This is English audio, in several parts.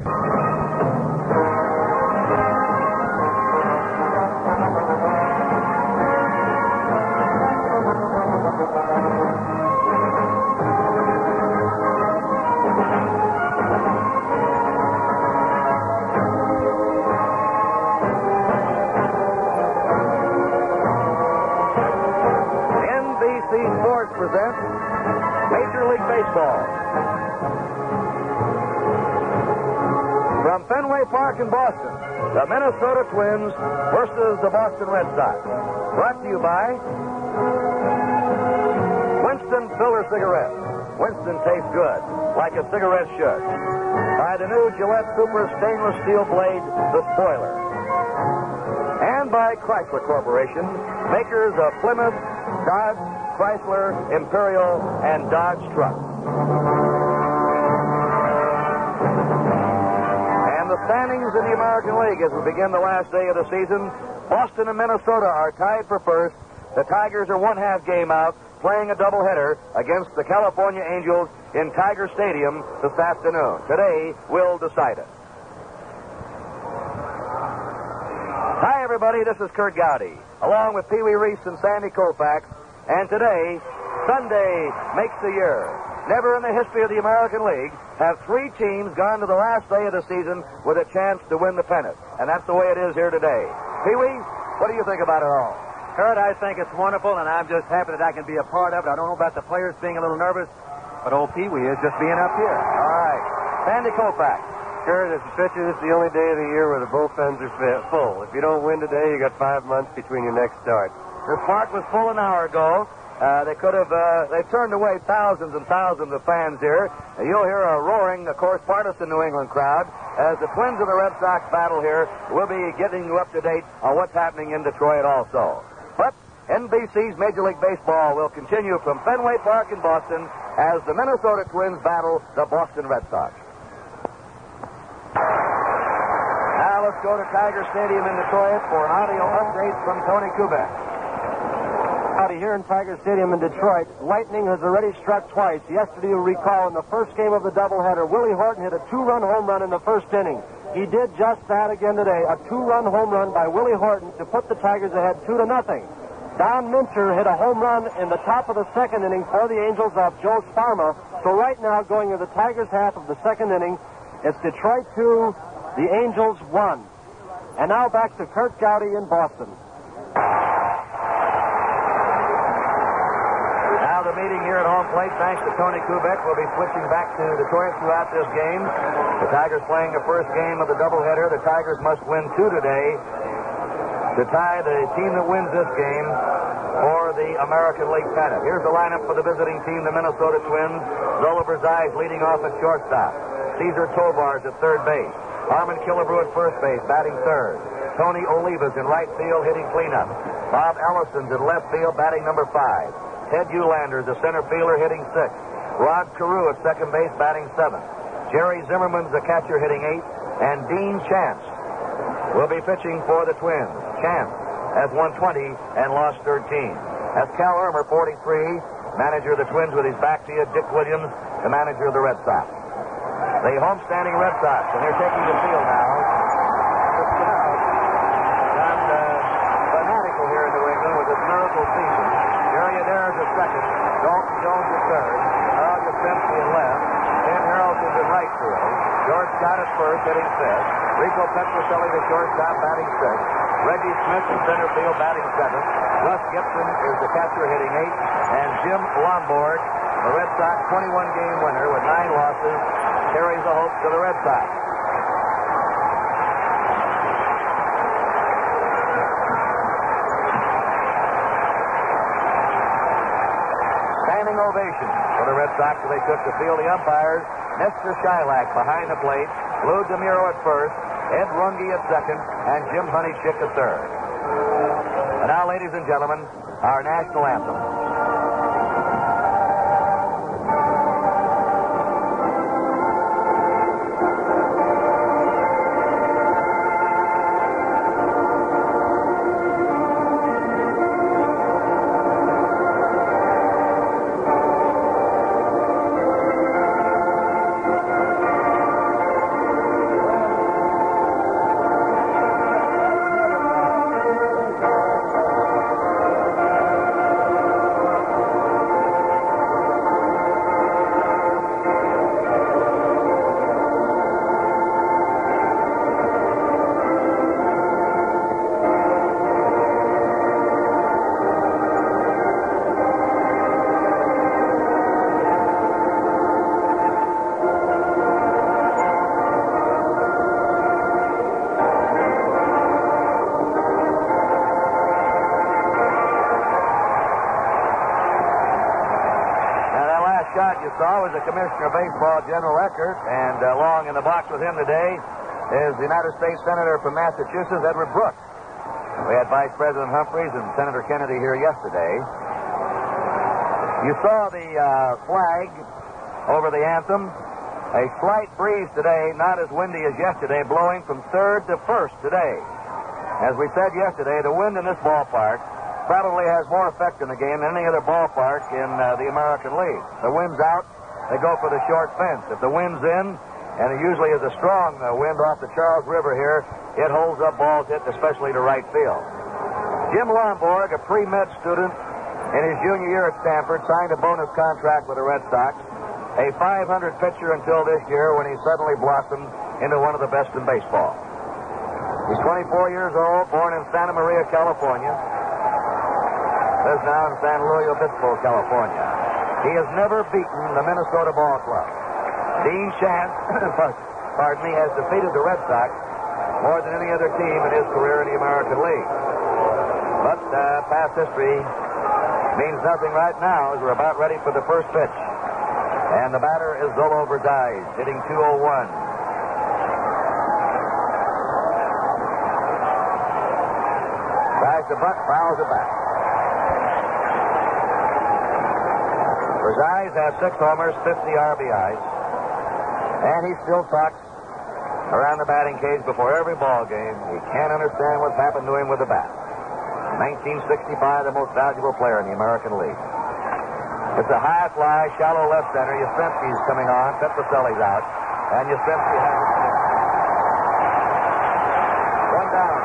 NBC in Boston, the Minnesota Twins versus the Boston Red Sox. Brought to you by Winston Filler Cigarettes. Winston tastes good, like a cigarette should. By the new Gillette Super Stainless Steel Blade, the spoiler. And by Chrysler Corporation, makers of Plymouth, Dodge, Chrysler, Imperial, and Dodge trucks. Standings in the American League as we begin the last day of the season. Boston and Minnesota are tied for first. The Tigers are one half game out, playing a doubleheader against the California Angels in Tiger Stadium this afternoon. Today will decide it. Hi, everybody. This is Kurt Gowdy, along with Pee Wee Reese and Sandy Koufax. And today, Sunday makes the year. Never in the history of the American League have three teams gone to the last day of the season with a chance to win the pennant. And that's the way it is here today. Pee Wee, what do you think about it all? Kurt, I think it's wonderful, and I'm just happy that I can be a part of it. I don't know about the players being a little nervous, but old Pee Wee is just being up here. All right. Sandy Koufax. Kurt, as a pitcher, this is the only day of the year where the bullpens are full. If you don't win today, you got five months between your next start. This park was full an hour ago. Uh, they could have, uh, they've turned away thousands and thousands of fans here. Uh, you'll hear a roaring, of course, partisan New England crowd as the Twins and the Red Sox battle here. We'll be getting you up to date on what's happening in Detroit also. But NBC's Major League Baseball will continue from Fenway Park in Boston as the Minnesota Twins battle the Boston Red Sox. Now let's go to Tiger Stadium in Detroit for an audio update from Tony Kubek. Here in Tiger Stadium in Detroit, lightning has already struck twice. Yesterday, you'll recall, in the first game of the doubleheader, Willie Horton hit a two-run home run in the first inning. He did just that again today, a two-run home run by Willie Horton to put the Tigers ahead two to nothing. Don Mincher hit a home run in the top of the second inning for the Angels off Joe Sparma. So right now, going to the Tigers' half of the second inning, it's Detroit two, the Angels one. And now back to Kurt Gowdy in Boston. The meeting here at home plate, thanks to Tony Kubek, We'll be switching back to Detroit throughout this game. The Tigers playing the first game of the doubleheader. The Tigers must win two today to tie the team that wins this game for the American League pennant. Here's the lineup for the visiting team, the Minnesota Twins. Zoilo Versalles leading off at shortstop. Cesar Tovar's at third base. Harmon Killebrew at first base, batting third. Tony Oliva's in right field, hitting cleanup. Bob Allison's at left field, batting number five. Ted Uhlaender, the center fielder, hitting sixth. Rod Carew at second base, batting seventh. Jerry Zimmerman's the catcher, hitting eighth. And Dean Chance will be pitching for the Twins. Chance has won 20 and lost 13. That's Cal Ermer, 43, manager of the Twins with his back to you. Dick Williams, the manager of the Red Sox. The homestanding Red Sox, and they're taking the field now. The crowd uh, fanatical here in New England with this miracle season. Second, Dalton Jones at third, Harald Yastrzemski at left, Ken Harrelson's at right field, George Scott at first, hitting fifth, Rico Petrocelli the shortstop, batting sixth, Reggie Smith in center field, batting seventh, Russ Gibson is the catcher, hitting eighth, and Jim Lonborg, the Red Sox 21-game winner with nine losses, carries the hopes of the Red Sox. Standing ovation for the Red Sox they took the field. The umpires, Mr. Shylock behind the plate, Lou DiMuro at first, Ed Runge at second, and Jim Honochick at third. And now, ladies and gentlemen, our national anthem. Saw was the Commissioner of Baseball, General Eckert, and along in the box with him today is the United States Senator from Massachusetts, Edward Brooks. We had Vice President Humphreys and Senator Kennedy here yesterday. You saw the uh, flag over the anthem. A slight breeze today, not as windy as yesterday, blowing from third to first today. As we said yesterday, the wind in this ballpark probably has more effect in the game than any other ballpark in uh, the American League. The wind's out, they go for the short fence. If the wind's in, and it usually is a strong uh, wind off the Charles River here, it holds up balls hit, especially to right field. Jim Lonborg, a pre-med student in his junior year at Stanford, signed a bonus contract with the Red Sox. A 500 pitcher until this year when he suddenly blossomed into one of the best in baseball. He's 24 years old, born in Santa Maria, California lives now in San Luis Obispo, California. He has never beaten the Minnesota Ball Club. Dean Chance, pardon me, has defeated the Red Sox more than any other team in his career in the American League. But uh, past history means nothing right now as we're about ready for the first pitch. And the batter is Zoilo Versalles, hitting 201. Tries the butt, fouls it back. Versalles has six homers, 50 RBIs, and he still talks around the batting cage before every ball game. He can't understand what's happened to him with the bat. 1965, the most valuable player in the American League. It's a high fly, shallow left center. Yastrzemski's coming on. Petrocelli's out. And Yastrzemski has One down.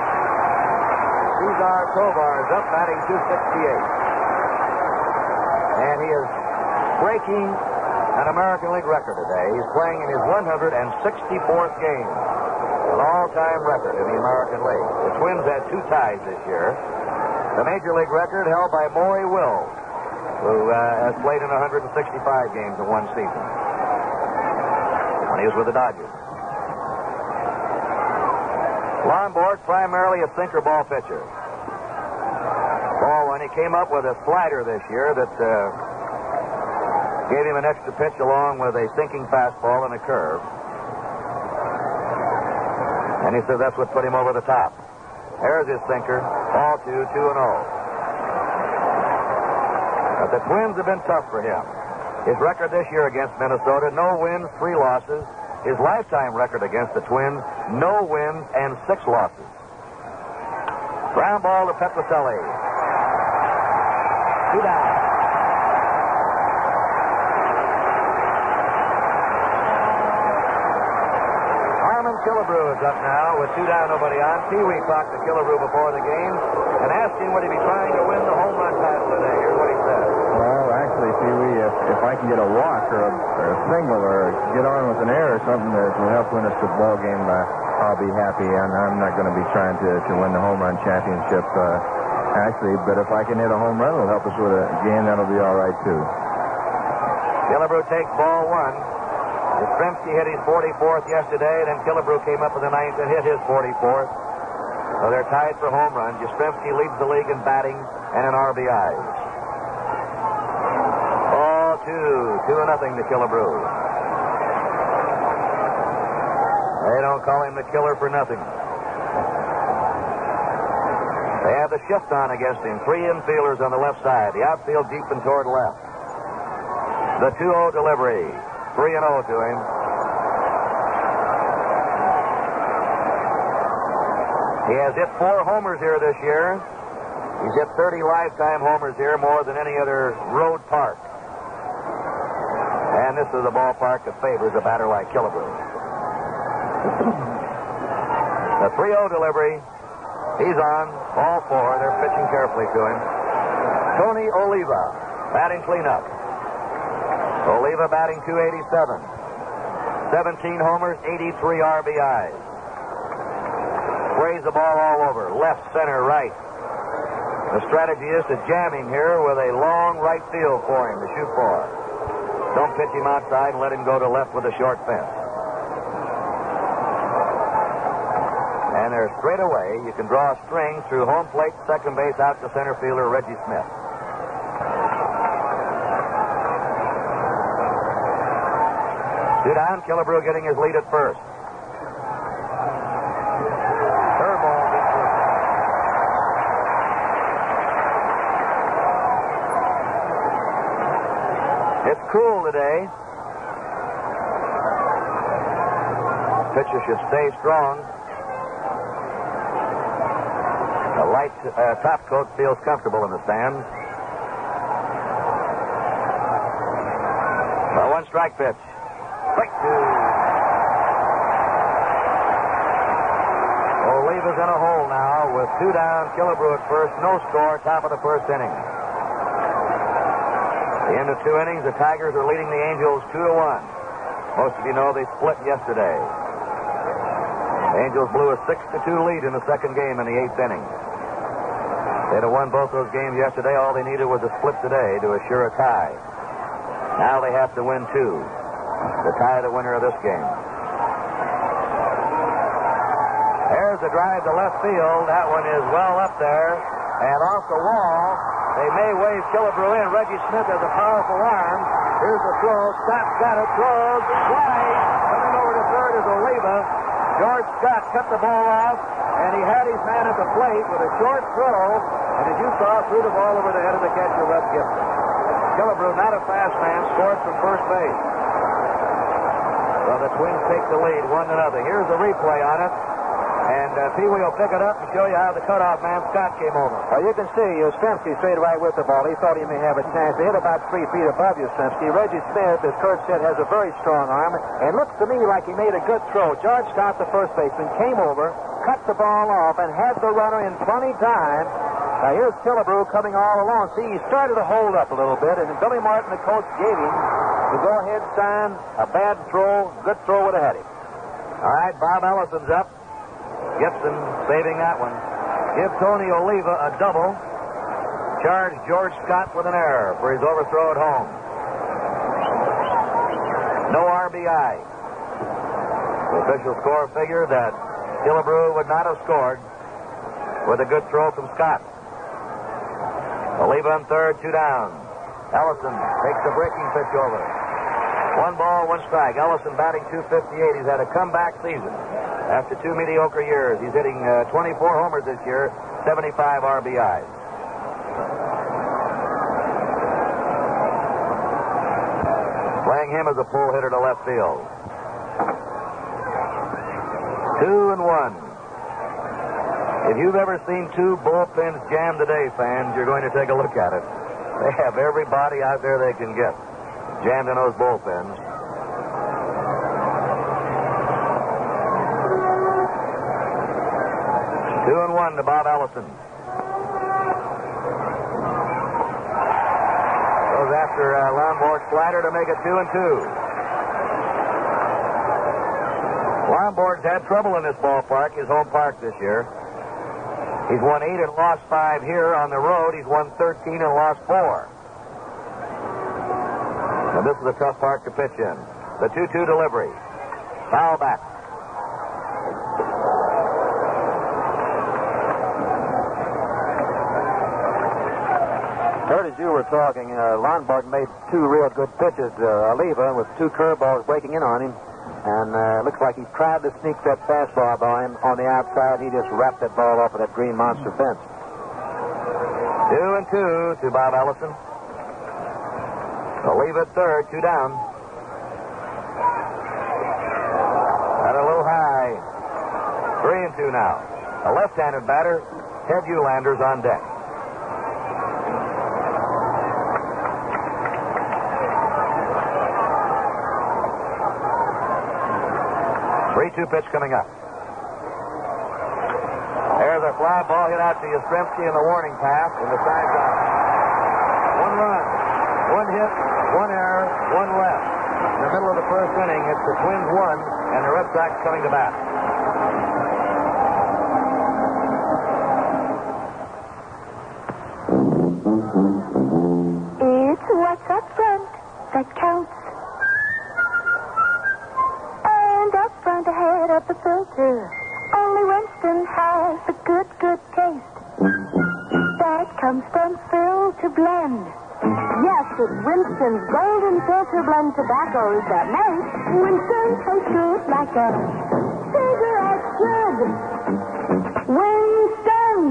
Cesar Tovar is up, batting 268. And he is breaking an American League record today. He's playing in his 164th game. An all-time record in the American League. The Twins had two ties this year. The Major League record held by Maury Will, who uh, has played in 165 games in one season. When he was with the Dodgers. Lonborg, primarily a sinker ball pitcher. Ball when he came up with a slider this year that uh, gave him an extra pitch along with a sinking fastball and a curve. And he said that's what put him over the top. There's his sinker. Ball two, two and oh. But the Twins have been tough for him. His record this year against Minnesota, no wins, three losses. His lifetime record against the Twins, no wins and six losses. Ground ball to Petrocelli. Two down. Harmon Killebrew is up now with two down, nobody on. Pee Wee talked to Killebrew before the game and asked him would he be trying to win the home run title today. Here's what he said. Well, actually, Pee Wee, if, if I can get a walk or a, or a single or get on with an air or something that will help win us the ball game, uh, I'll be happy. And I'm not going to be trying to, to win the home run championship, uh, actually. But if I can hit a home run, it'll help us with a game. That'll be all right, too. Killebrew takes ball one. Yastrzemski hit his 44th yesterday, and then Killebrew came up in the ninth and hit his 44th. So they're tied for home runs. Yastrzemski leads the league in batting and in RBIs. Ball two, two and nothing to Killebrew. They don't call him the killer for nothing. They have the shift on against him. Three infielders on the left side. The outfield deep and toward left. The 2-0 delivery. 3 and 0 to him. He has hit four homers here this year. He's hit 30 lifetime homers here, more than any other road park. And this is a ballpark that favors a batter like Killebrew. the 3-0 delivery. He's on. Ball four. They're pitching carefully to him. Tony Oliva batting cleanup. Oliva batting 287. 17 homers, 83 RBIs. Sprays the ball all over. Left, center, right. The strategy is to jam him here with a long right field for him to shoot for. Don't pitch him outside and let him go to left with a short fence. And there's straight away, you can draw a string through home plate, second base, out to center fielder Reggie Smith. Two down, Killebrew getting his lead at first. It's cool today. Pitcher should stay strong. The light uh, top coat feels comfortable in the stands. A one strike pitch. Two. Oliva's in a hole now with two down. Killebrew at first. No score. Top of the first inning. The end of two innings, the Tigers are leading the Angels two to one. Most of you know they split yesterday. Angels blew a six to two lead in the second game in the eighth inning. They'd have won both those games yesterday. All they needed was a split today to assure a tie. Now they have to win two to tie the winner of this game. There's a drive to left field. That one is well up there and off the wall. They may wave Killebrew in. Reggie Smith has a powerful arm. Here's the throw. Scott got it. Throws. Wide. Coming over to third is Oliva. George Scott cut the ball off, and he had his man at the plate with a short throw. And as you saw, threw the ball over the head of the catcher, Webb Gibson. Killebrew, not a fast man, scored from first base. So the Twins take the lead, one to nothing. Here's the replay on it. And uh, Pee Wee will pick it up and show you how the cutoff man Scott came over. Well, you can see Yastrzemski straight right with the ball. He thought he may have a chance. They hit about three feet above Yastrzemski. Reggie Smith, as Kurt said, has a very strong arm and looks to me like he made a good throw. George Scott, the first baseman, came over, cut the ball off, and had the runner in plenty time. Now here's Killebrew coming all along. See, he started to hold up a little bit, and Billy Martin, the coach, gave him the go-ahead sign. A bad throw, good throw would have had him. All right, Bob Allison's up. Gibson saving that one. Give Tony Oliva a double. Charge George Scott with an error for his overthrow at home. No RBI. The official score figure that Killebrew would not have scored with a good throw from Scott. Oliva in third, two down. Allison takes the breaking pitch over. One ball, one strike. Allison batting 258. He's had a comeback season after two mediocre years. He's hitting uh, 24 homers this year, 75 RBIs. Playing him as a pull hitter to left field. Two and one. If you've ever seen two bullpens jam today, fans, you're going to take a look at it. They have everybody out there they can get jammed in those bullpens. Two and one to Bob Allison. Goes after uh, slider to make it two and two. Lonborg's had trouble in this ballpark, his home park this year. He's won eight and lost five here on the road. He's won 13 and lost four. And this is a tough park to pitch in. The 2 2 delivery. Foul back. Kurt, as you were talking, uh, Lonborg made two real good pitches. Uh, Oliva with two curveballs breaking in on him. And uh, looks like he tried to sneak that fastball by him on the outside. He just wrapped that ball off of that green monster fence. Two and two to Bob Allison. Oliva at third, two down. Got a little high. Three and two now. A left-handed batter, Ted Uhlaender's on deck. Three-two pitch coming up. There's a fly ball hit out to Yastrzemski in the warning pass, and the side's out. One hit, one error, one left. In the middle of the first inning, it's the Twins one, and the Red Sox coming to bat. Winston's golden filter blend tobaccos that make Winston taste good like a cigarette should. Winston!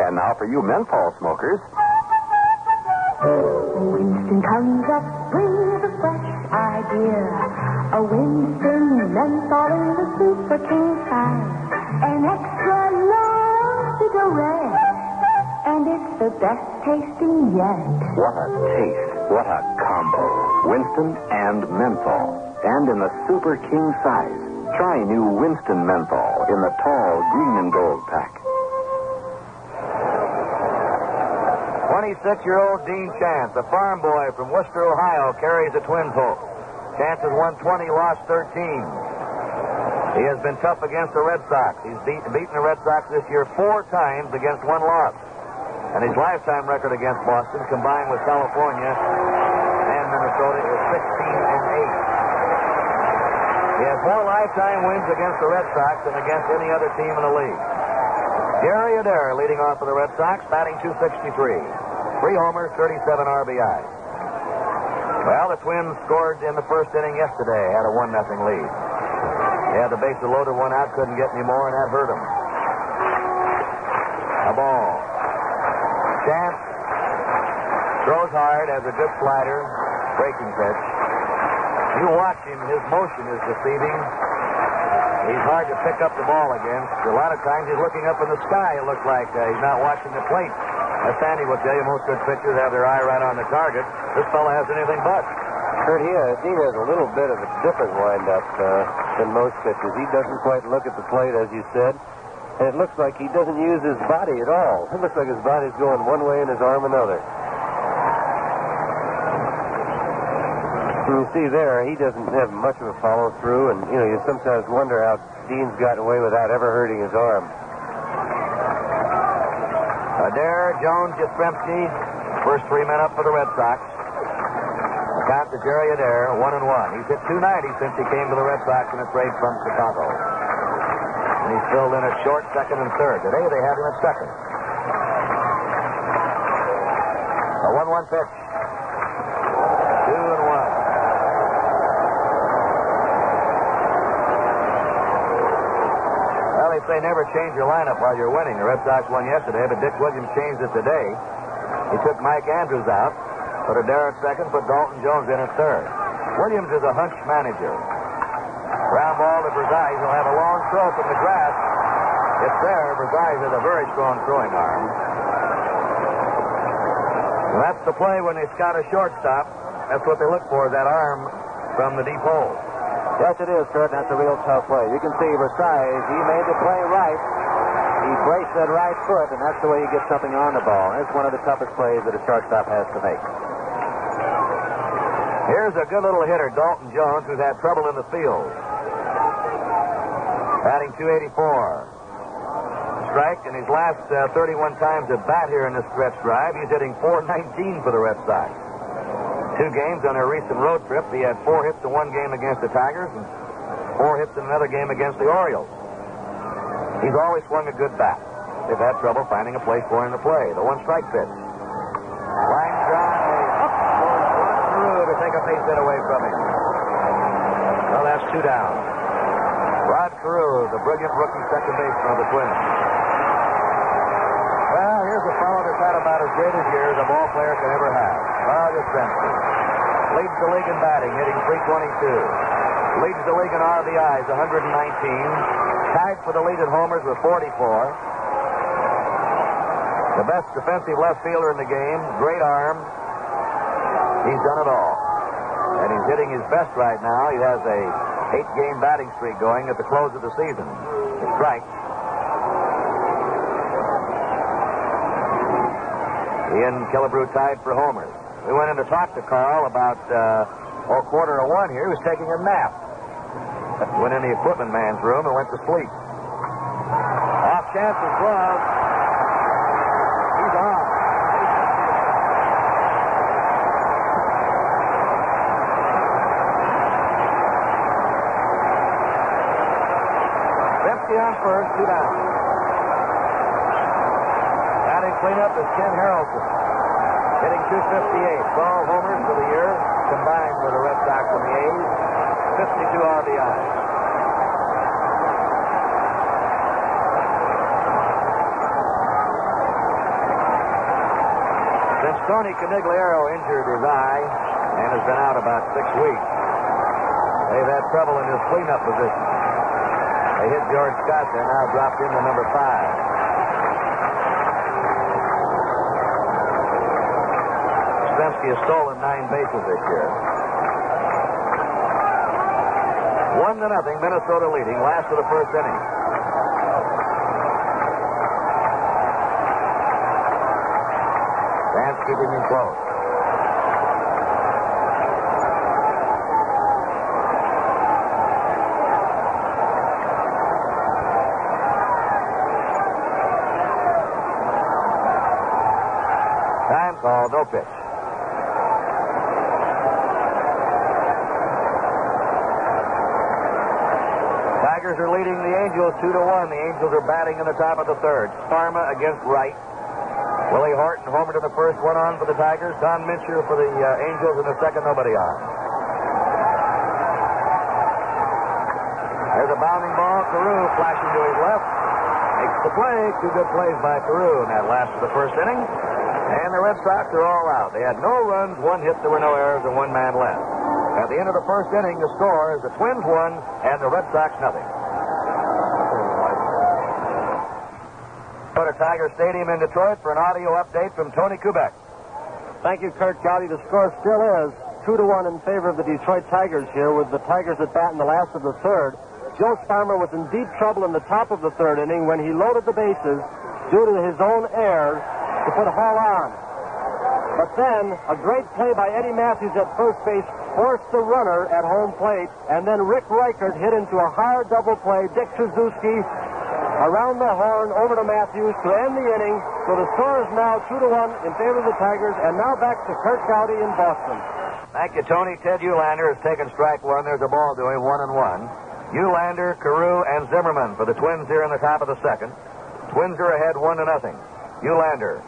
And now for you menthol smokers, Winston comes up with a fresh idea. A Winston menthol in the super king size. An extra large cigarette. And it's the best tasting yet. what a taste, what a combo. Winston and menthol. And in the Super King size. Try new Winston menthol in the tall green and gold pack. 26-year-old Dean Chance, a farm boy from Wooster, Ohio, carries the Twins hope. Chance has won 20, lost 13. He has been tough against the Red Sox. He's beat, beaten the Red Sox this year four times against one loss. And his lifetime record against Boston, combined with California and Minnesota, is 16 and 8. He has more lifetime wins against the Red Sox than against any other team in the league. Jerry Adair leading off for the Red Sox, batting 263. Three homers, 37 RBI. Well, the Twins scored in the first inning yesterday, had a 1 nothing lead. They had the bases loaded one out, couldn't get any more, and that hurt them. A ball. Throws hard, has a good slider, breaking pitch. You watch him, his motion is deceiving. He's hard to pick up the ball against. A lot of times he's looking up in the sky, it looks like. Uh, he's not watching the plate. As Sandy will tell you, most good pitchers have their eye right on the target. This fella has anything but. Kurt, he has, Dean has a little bit of a different windup uh, than most pitchers. He doesn't quite look at the plate, as you said. And it looks like he doesn't use his body at all. It looks like his body's going one way and his arm another. And you see there, he doesn't have much of a follow through, and you know you sometimes wonder how Dean's gotten away without ever hurting his arm. Adair, Jones, Yastrzemski, first three men up for the Red Sox. Count to Jerry Adair, one and one. He's hit 290 since he came to the Red Sox in a trade from Chicago. And he's filled in at short, second, and third. Today they have him at second. A one-one pitch. Two and one. They never change your lineup while you're winning. The Red Sox won yesterday, but Dick Williams changed it today. He took Mike Andrews out, put Adair at second, put Dalton Jones in at third. Williams is a hunch manager. Ground ball to Versalles. He'll have a long throw from the grass. It's there. Versalles has a very strong throwing arm. And that's the play when they scout a shortstop. That's what they look for, that arm from the deep hole. Yes, it is, Kurt. That's a real tough play. You can see Versalles, he made the play right. He braced that right foot, and that's the way you get something on the ball. That's one of the toughest plays that a shortstop has to make. Here's a good little hitter, Dalton Jones, who's had trouble in the field. Batting 284. Strike in his last uh, 31 times at bat here in this stretch drive. He's hitting 419 for the Red Sox. Two games on their recent road trip. He had four hits in one game against the Tigers and four hits in another game against the Orioles. He's always swung a good bat. They've had trouble finding a place for him to play. The one strike pitch. Line drive. Carew to take a base hit away from him. Well, that's two down. Rod Carew, the brilliant rookie second baseman of the Twins. Well, here's a fellow that's had about as great a year as a ball player can ever have. Bob Yastrzemski. Leads the league in batting, hitting 322. Leads the league in RBIs, 119. Tied for the lead in homers with 44. The best defensive left fielder in the game. Great arm. He's done it all. And he's hitting his best right now. He has a eight-game batting streak going at the close of the season. The strike. And Killebrew tied for homers. We went in to talk to Carl about uh, oh, quarter of one here. He was taking a nap. Went in the equipment man's room and went to sleep. Off Chance's glove. He's on. Dempsey on first, two down. Batting cleanup is Ken Harrelson. Hitting 258. 12 homers for the year, combined with the Red Sox and the A's. 52 RBIs. Since Tony Conigliaro injured his eye and has been out about six weeks, they've had trouble in his cleanup position. They hit George Scott there, now dropped into number five. Has stolen nine bases this year. One to nothing, Minnesota leading, last of the first inning. Vance keeping him close. Time call, no pitch. Tigers are leading the Angels two to one. The Angels are batting in the top of the third. Sparma against Wright. Willie Horton homered in the first one on for the Tigers. Don Mincher for the uh, Angels in the second, nobody on. There's a bounding ball. Carew flashing to his left. Makes the play. Two good plays by Carew in that last of the first inning. And the Red Sox are all out. They had no runs, one hit, there were no errors, and one man left. At the end of the first inning, the score is the Twins one and the Red Sox nothing. Go to Tiger Stadium in Detroit for an audio update from Tony Kubek. Thank you, Kurt Gowdy. The score still is two to one in favor of the Detroit Tigers here, with the Tigers at bat in the last of the third. Joe Sparma was in deep trouble in the top of the third inning when he loaded the bases due to his own error to put Hall on. But then a great play by Eddie Mathews at first base forced the runner at home plate, and then Rick Reichardt hit into a hard double play. Dick Suzuki around the horn over to Mathews to end the inning. So the score is now two to one in favor of the Tigers, and now back to Kurt Gowdy in Boston. Thank you, Tony. Ted Uhlaender has taken strike one. There's a ball him, one and one. Uhlaender, Carew, and Zimmerman for the Twins here in the top of the second. Twins are ahead one to nothing. Uhlaender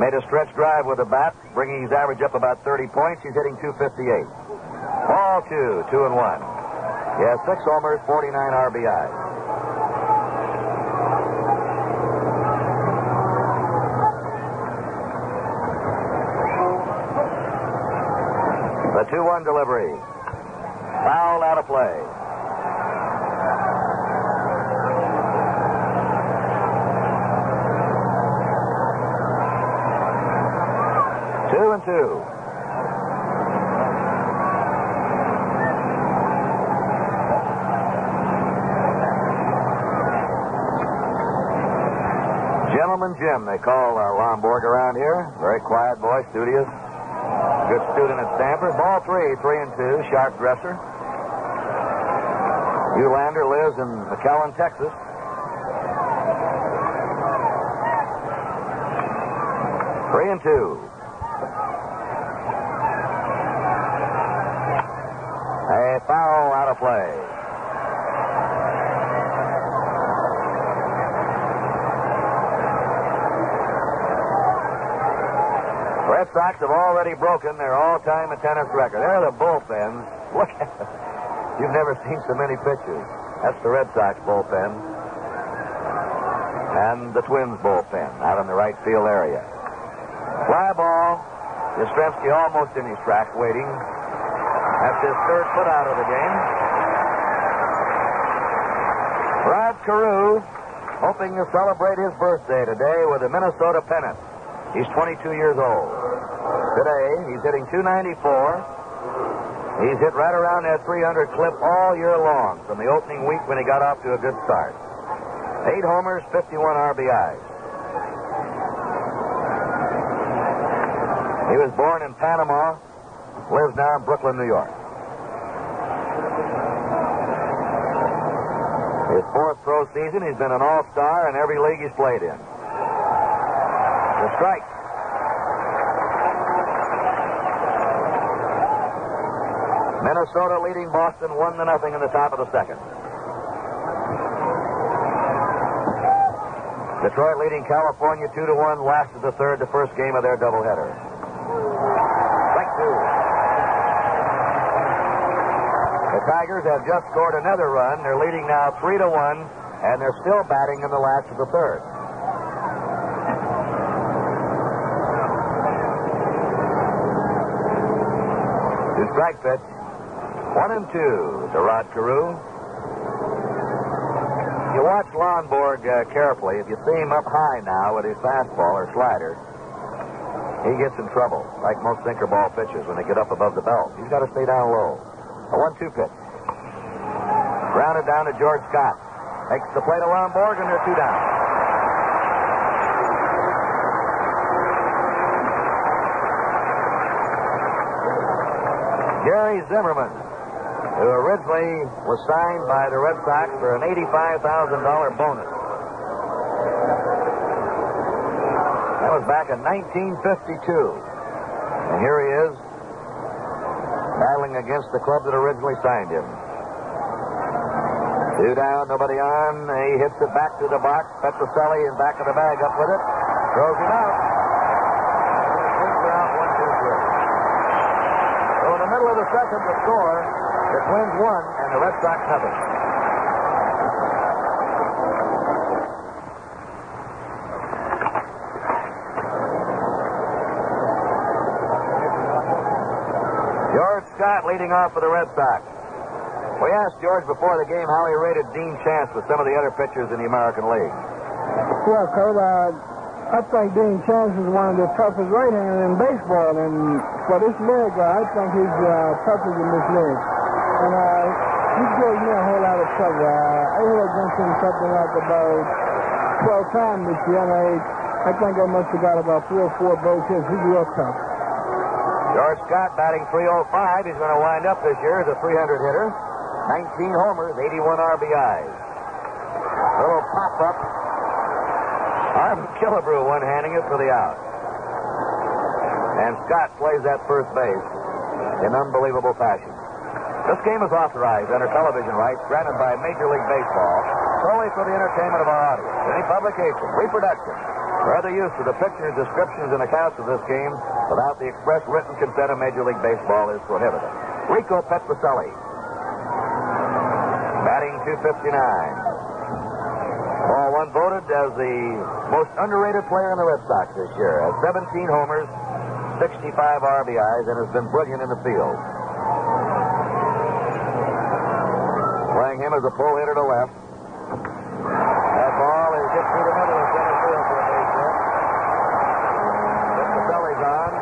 made a stretch drive with a bat, bringing his average up about 30 points. He's hitting 258. Ball two, two and one. He has six homers, 49 RBIs. The 2 1 delivery. Foul out of play. Two and two. Gentleman Jim, they call uh, Lonborg around here. Very quiet boy, studious. Good student at Stanford. Ball three, three and two. Sharp dresser. Uhlaender lives in McAllen, Texas. Three and two. A foul out of play. Red Sox have already broken their all-time attendance record. There are the bullpens. Look at them. You've never seen so many pitchers. That's the Red Sox bullpen. And the Twins bullpen out in the right field area. Fly ball. Yastrzemski almost in his tracks waiting. That's his third foot out of the game. Rod Carew hoping to celebrate his birthday today with a Minnesota pennant. He's 22 years old. Today, he's hitting 294. He's hit right around that 300 clip all year long from the opening week when he got off to a good start. Eight homers, 51 RBIs. He was born in Panama, lives now in Brooklyn, New York. His fourth pro season, he's been an all-star in every league he's played in. The strike. Minnesota leading Boston one to nothing in the top of the second. Detroit leading California two to one. Last of the third, the first game of their doubleheader. two. The Tigers have just scored another run. They're leading now three to one, and they're still batting in the last of the third. Strike pitch. One and two to Rod Carew. You watch Lonborg uh, carefully. If you see him up high now with his fastball or slider, he gets in trouble, like most sinker ball pitchers when they get up above the belt. He's got to stay down low. A one-two pitch. Grounded down to George Scott. Makes the play to Lonborg, and they're two down. Gary Zimmerman, who originally was signed by the Red Sox for an $85,000 bonus. That was back in 1952. And here he is, battling against the club that originally signed him. Two down, nobody on. He hits it back to the box. Petrocelli in back of the bag up with it. Throws him out. Out one, two, three. So in the middle of the second, the score, the Twins won and the Red Sox nothing. George Scott leading off for the Red Sox. We asked George before the game how he rated Dean Chance with some of the other pitchers in the American League. Well, Kurt, uh, I think Dean Chance is one of the toughest right-handers in baseball, and for this league, uh, I think he's uh, tougher than this leg. And uh, he gives me a whole lot of trouble. Uh, I hit against him something like about 12 times this year, and I, think I must have got about three or four base hits. He's real tough. George Scott batting 305. He's going to wind up this year as a 300 hitter. 19 homers, 81 RBIs. A Little pop up. Harmon Killebrew one handing it for the out. And Scott plays that first base in unbelievable fashion. This game is authorized under television rights granted by Major League Baseball solely for the entertainment of our audience. Any publication, reproduction, or other use of the pictures, descriptions, and accounts of this game without the express written consent of Major League Baseball is prohibited. Rico Petrocelli, batting 259. Ball one voted as the most underrated player in the Red Sox this year. Has 17 homers, 65 RBIs, and has been brilliant in the field. Playing him as a pull hitter to left. That ball is hit through the middle of center field for a base hit. On.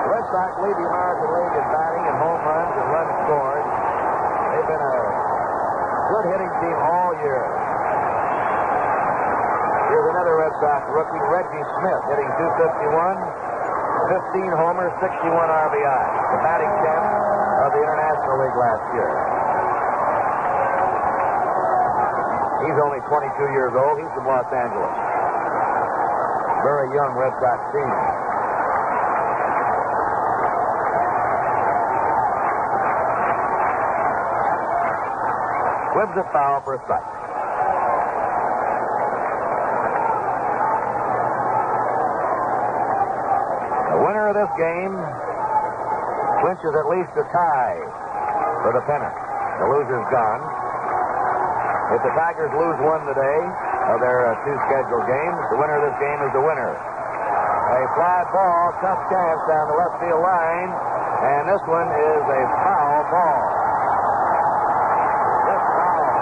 The Red Sox lead the American League in batting and home runs and runs scored. They've been a good hitting team all year. Here's another Red Sox rookie, Reggie Smith, hitting 251, 15 homers, 61 RBI. The batting champ of the International League last year. He's only 22 years old. He's from Los Angeles. Very young Red Sox team. Squibs a foul for a strike. The winner of this game clinches at least a tie for the pennant. The loser's gone. If the Tigers lose one today of their uh, two scheduled games, the winner of this game is the winner. A fly ball, tough chance down the left field line, and this one is a foul ball. Just foul.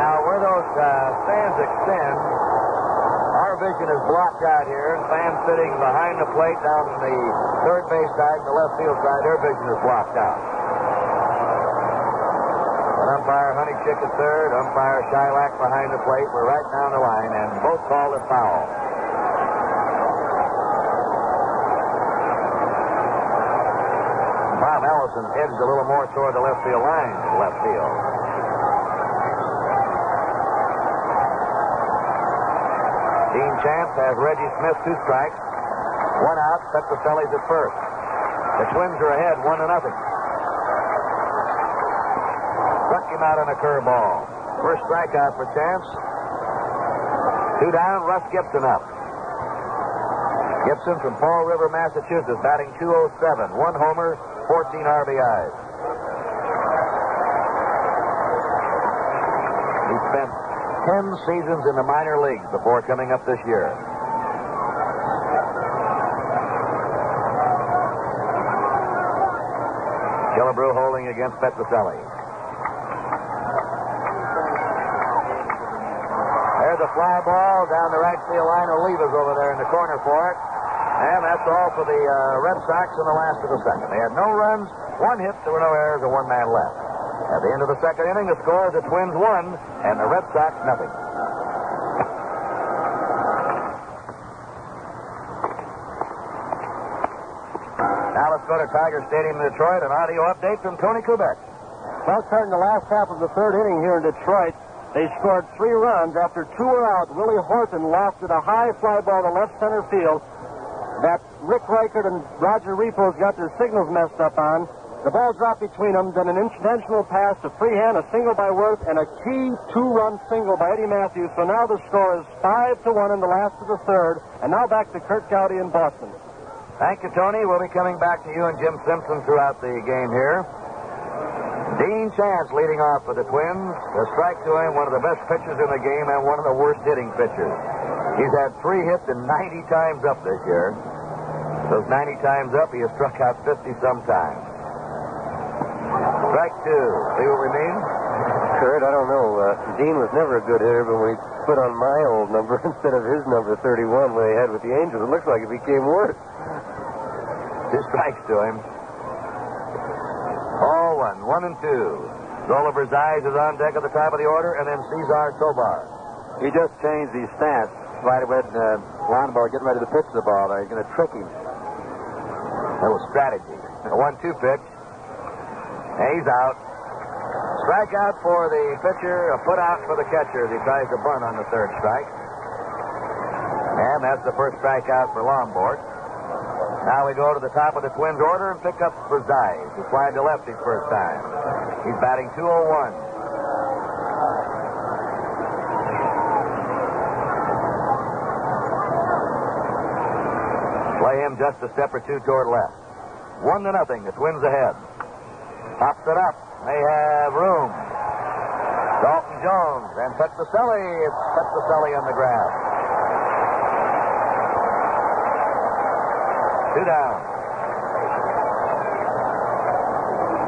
Now, where those uh, stands extend, our vision is blocked out here, fans sitting behind the plate down the third base side the left field side, their vision is blocked out. And umpire Chick at third, umpire Shylock behind the plate. We're right down the line, and both called a foul. Bob Allison edged a little more toward the left field line, left field. Dean Chance has Reggie Smith two strikes, one out. Petrocelli's at first. The Twins are ahead, one to nothing. Out on a curveball. First strikeout for Chance. Two down, Russ Gibson up. Gibson from Fall River, Massachusetts, batting 207. One homer, 14 RBIs. He spent 10 seasons in the minor leagues before coming up this year. Killebrew holding against Petrocelli. There's a fly ball down the right field line. Oliva's over there in the corner for it. And that's all for the uh, Red Sox in the last of the second. They had no runs, one hit, there were no errors, and one man left. At the end of the second inning, the score is the Twins one and the Red Sox nothing. Now let's go to Tiger Stadium in Detroit, an audio update from Tony Kubek. Well, starting the last half of the third inning here in Detroit, they scored three runs. After two were out, Willie Horton lofted a high fly ball to left center field that Rick Reichardt and Roger Repoz got their signals messed up on. The ball dropped between them, then an intentional pass to Freehan, a single by Worth, and a key two-run single by Eddie Mathews. So now the score is five to one in the last of the third, and now back to Curt Gowdy in Boston. Thank you, Tony. We'll be coming back to you and Jim Simpson throughout the game here. Dean Chance leading off for the Twins. A strike to him, one of the best pitchers in the game and one of the worst hitting pitchers. He's had three hits and 90 times up this year. Those 90 times up, he has struck out 50 sometimes. Strike two. See what we mean? Curt, I don't know. Uh, Dean was never a good hitter, but when he put on my old number instead of his number 31 when he had with the Angels, it looks like it became worse. Two strikes to him. All one, one and two. Zoilo Versalles is on deck at the top of the order, and then Cesar Tovar. He just changed his stance right when uh, Lonborg getting ready to pitch the ball. They're going to trick him. That was strategy. A one-two pitch. And he's out. Strikeout for the pitcher, a put out for the catcher as he tries to bunt on the third strike. And that's the first strikeout for Lonborg. Now we go to the top of the Twins order and pick up Versalles, who flied to left his first time. He's batting 201. Play him just a step or two toward left. One to nothing. The Twins ahead. Pops it up. They have room. Dalton Jones and Petrocelli. It's Petrocelli on the grab. Two down.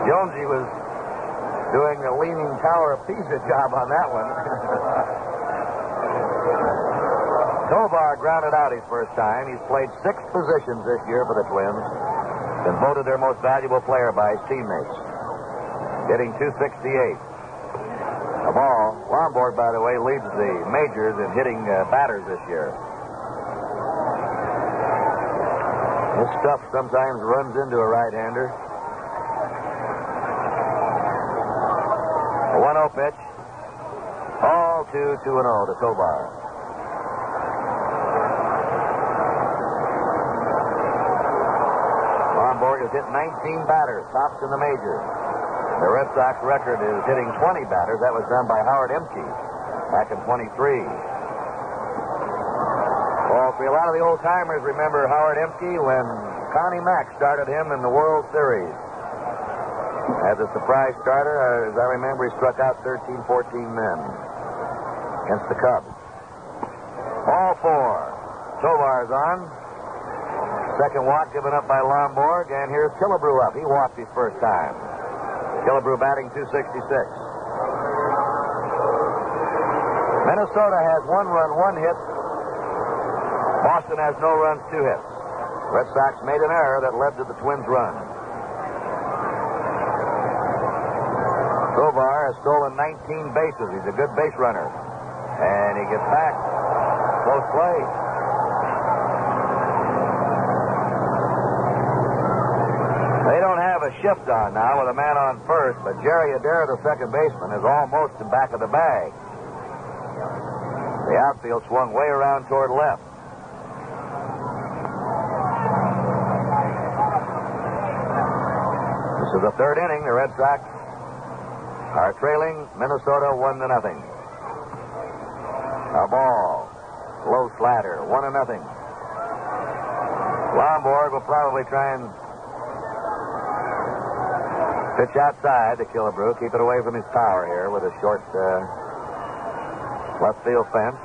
Jonesy was doing a leaning Tower of Pisa job on that one. Tovar grounded out his first time. He's played six positions this year for the Twins. Been voted their most valuable player by his teammates. Hitting 268. A ball. Lonborg, by the way, leads the majors in hitting uh, batters this year. Stuff sometimes runs into a right-hander. A 1-0 pitch. All 2 2 0 to Tovar. Lonborg has hit 19 batters, tops in the majors. The Red Sox record is hitting 20 batters. That was done by Howard Ehmke back in 23. Lot of the old timers remember Howard Ehmke when Connie Mack started him in the World Series. As a surprise starter, as I remember, he struck out 13, 14 men against the Cubs. All four. Tovar's on. Second walk given up by Lonborg, and here's Killebrew up. He walked his first time. Killebrew batting 266. Minnesota has one run, one hit. Boston has no runs, two hits. Red Sox made an error that led to the Twins' run. Tovar has stolen 19 bases. He's a good base runner. And he gets back. Close play. They don't have a shift on now with a man on first, but Jerry Adair, the second baseman, is almost in back of the bag. The outfield swung way around toward left. This is the third inning. The Red Sox are trailing Minnesota one to nothing. A ball. Low slider. One to nothing. Lonborg will probably try and pitch outside to Killebrew. Keep it away from his power here with a short uh, left field fence.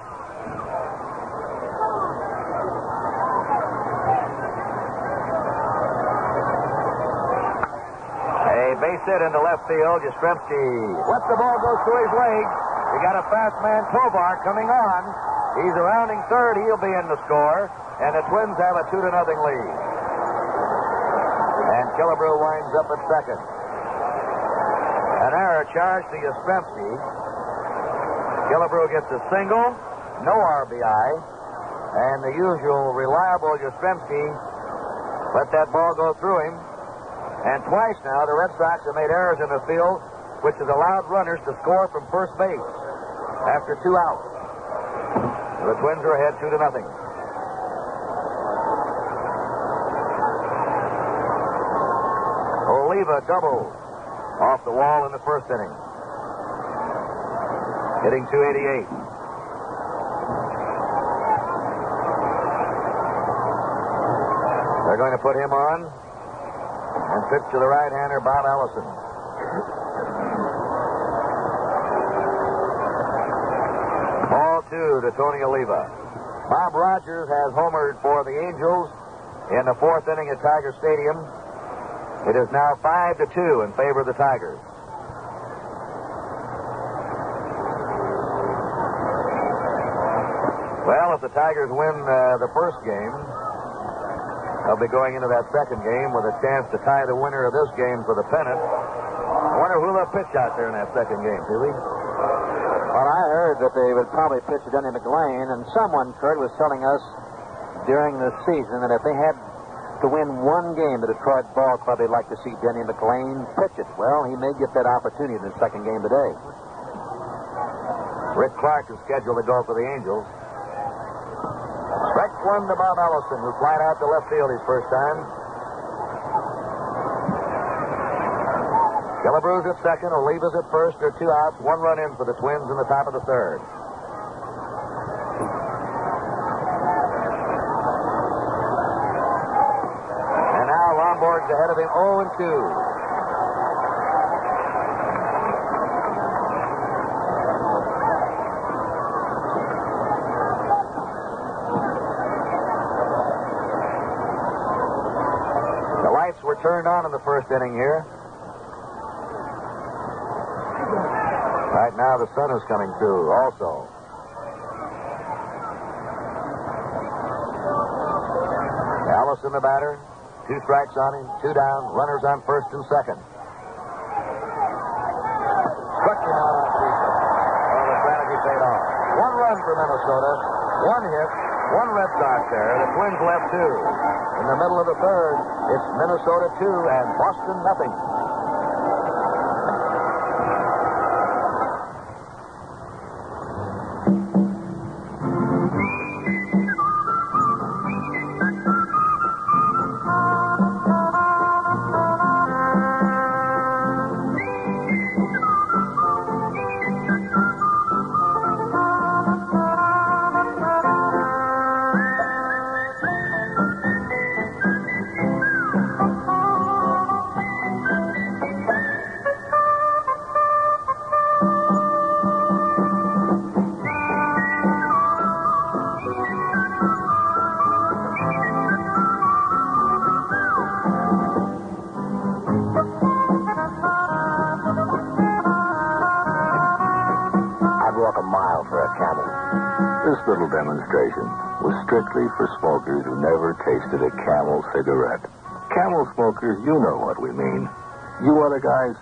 Hit into left field. Yastrzemski lets the ball go through his legs. We got a fast man, Tovar, coming on. He's rounding third. He'll be in the score. And the Twins have a two to nothing lead. And Killebrew winds up at second. An error charged to Yastrzemski. Killebrew gets a single, no RBI, and the usual reliable Yastrzemski let that ball go through him. And twice now, the Red Sox have made errors in the field, which has allowed runners to score from first base after two outs. The Twins are ahead two to nothing. Oliva double off the wall in the first inning. Hitting 288. They're going to put him on pitch to the right-hander, Bob Allison. Ball two to Tony Oliva. Bob Rogers has homered for the Angels in the fourth inning at Tiger Stadium. It is now five to two in favor of the Tigers. Well, if the Tigers win uh, the first game, they'll be going into that second game with a chance to tie the winner of this game for the pennant. I wonder who they'll pitch out there in that second game, Pee Wee. Well, I heard that they would probably pitch Denny McLain, and someone, Curt, was telling us during the season that if they had to win one game, the Detroit Ball Club, they'd like to see Denny McLain pitch it. Well, he may get that opportunity in the second game today. Rick Clark is scheduled to go for the Angels. One to Bob Allison, who flied out to left field his first time. Killebrew's at second, Oliva's at first. There are two outs, one run in for the Twins in the top of the third. And now Lonborg's ahead of him 0 and 2. The lights were turned on in the first inning here. Right now, the sun is coming through also. Allison, the batter. Two strikes on him, two down, runners on first and second. Struck him out on three. Well, the strategy paid off. One run for Minnesota, one hit, one Red Sox there. The Twins left two. In the middle of the third, it's Minnesota two and Boston nothing. Was strictly for smokers who never tasted a camel cigarette. Camel smokers, you know what we mean. You other guys,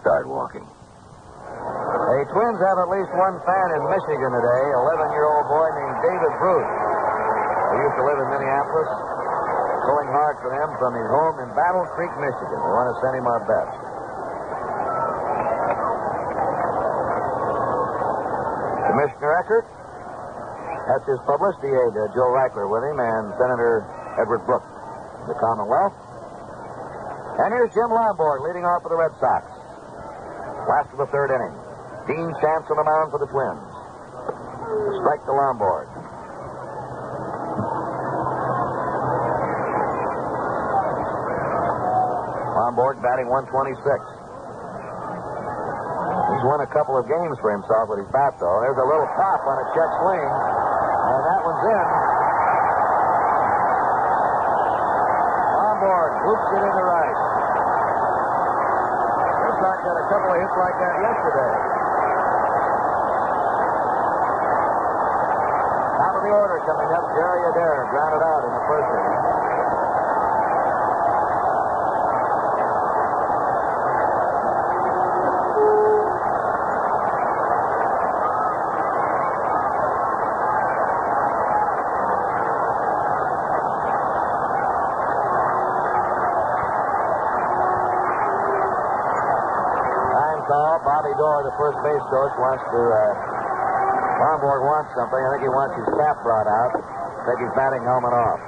start walking. The Twins have at least one fan in Michigan today, 11-year-old boy named David Bruce. He used to live in Minneapolis, pulling hard for them from his home in Battle Creek, Michigan. We want to send him our best. Commissioner Eckert, that's his publicity aide, uh, Joe Reichler, with him, and Senator Edward Brooks, the Commonwealth. And here's Jim Lonborg leading off for the Red Sox. Last of the third inning. Dean Chance on the mound for the Twins. Strike to Lonborg. Lonborg batting 126. He's won a couple of games for himself with his bat, though. There's a little pop on a check swing, and that one's in. Lonborg hoops it into right. Sox had a couple of hits like that yesterday. Top of the order coming up, Jerry Adair grounded out in the first inning. Time Doerr, the first base coach, wants to. Uh, Lonborg wants something. I think he wants his cap brought out. Take his batting helmet off.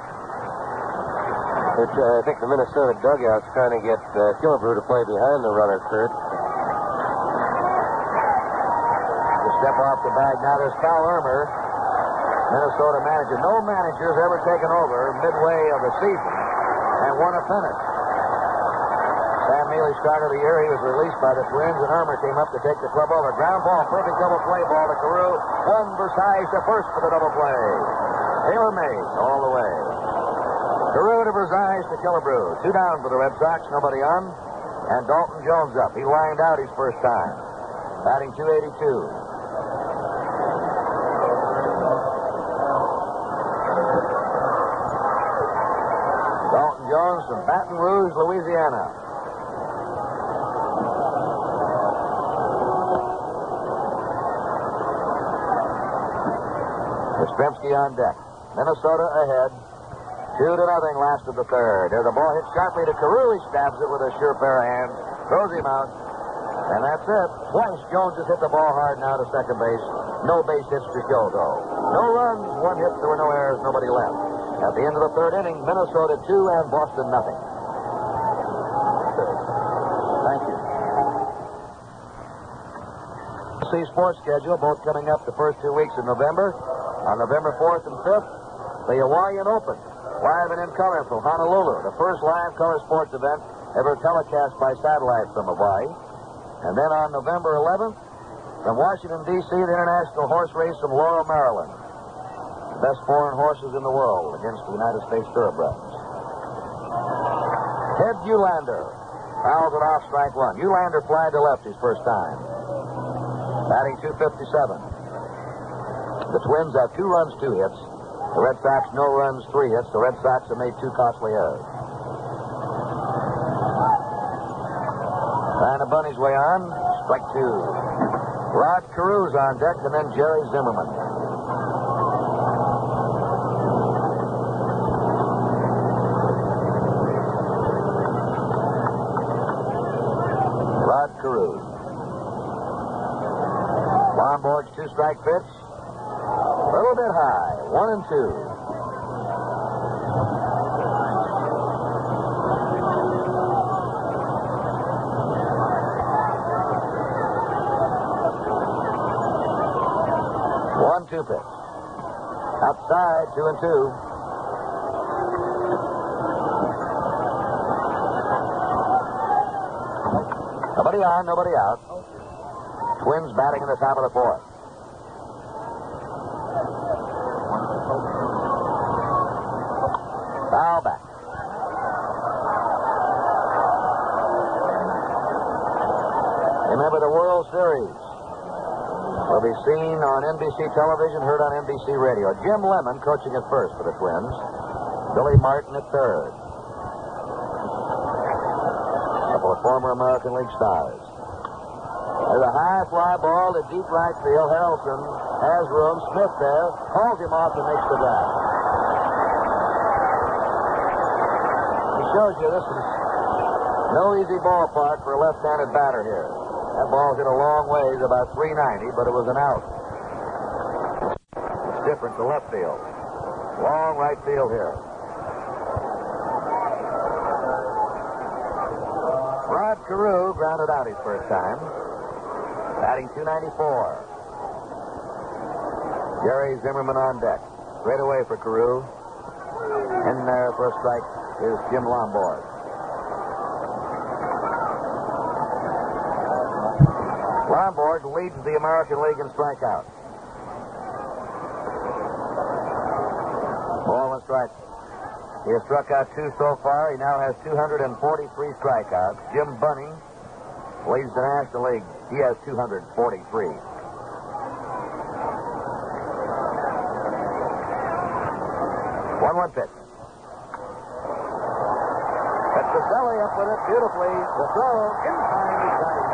Which, uh, I think the Minnesota dugout's trying to get uh, Killebrew to play behind the runner, Curt. To step off the bag now. There's Cal Ermer, Minnesota manager. No manager's ever taken over midway of the season and won a pennant. Mele started the year. He was released by the Twins, and Ermer came up to take the club over. Ground ball, perfect double play ball to Carew. One Versalles to first for the double play. Taylor made all the way. Carew to Versalles to Killebrew. Two down for the Red Sox, nobody on. And Dalton Jones up. He lined out his first time. Batting 282. Dalton Jones from Baton Rouge, Louisiana. Yastrzemski on deck. Minnesota ahead. Two to nothing last of the third. There's a ball hit sharply to Carew. He stabs it with a sure pair of hands. Throws him out. And that's it. Twice Jones has hit the ball hard now to second base. No base hits to show, though. No runs, one hit, there were no errors, nobody left. At the end of the third inning, Minnesota two and Boston nothing. Thank you. See sports schedule, both coming up the first two weeks of November. On November 4th and 5th, the Hawaiian Open, live and in color from Honolulu, the first live color sports event ever telecast by satellite from Hawaii. And then on November 11th, from Washington, D.C., the International Horse Race from Laurel, Maryland. The best foreign horses in the world against the United States Thoroughbreds. Ted Uhlaender fouls it off strike one. Uhlaender flied to left his first time. Batting 257. The Twins have two runs, two hits. The Red Sox, no runs, three hits. The Red Sox have made two costly errors. To bunt his way on. Strike two. Rod Carew's on deck, and then Jerry Zimmerman. Rod Carew. Lonborg's two-strike pitch. A little bit high. One and two. One two pitch. Outside, two and two. Nobody on, nobody out. Twins batting in the top of the fourth. Foul back. Remember the World Series will be seen on NBC television, heard on NBC radio. Jim Lemon coaching at first for the Twins. Billy Martin at third. A couple of former American League stars. There's a high fly ball to deep right field. Harrelson has room. Smith there. Hauls him off and makes the grab. It shows you this is no easy ballpark for a left-handed batter here. That ball hit a long ways, about 390, but it was an out. It's different to left field. Long right field here. Rod Carew grounded out his first time. Batting 294. Jerry Zimmerman on deck. Straight away for Carew. In there for a strike is Jim Lonborg. Lonborg leads the American League in strikeouts. Ball and strike. He has struck out two so far. He now has 243 strikeouts. Jim Bunning leads the National League. He has 243. One one pitch. Petrocelli up with it beautifully. The throw in time. He's got it.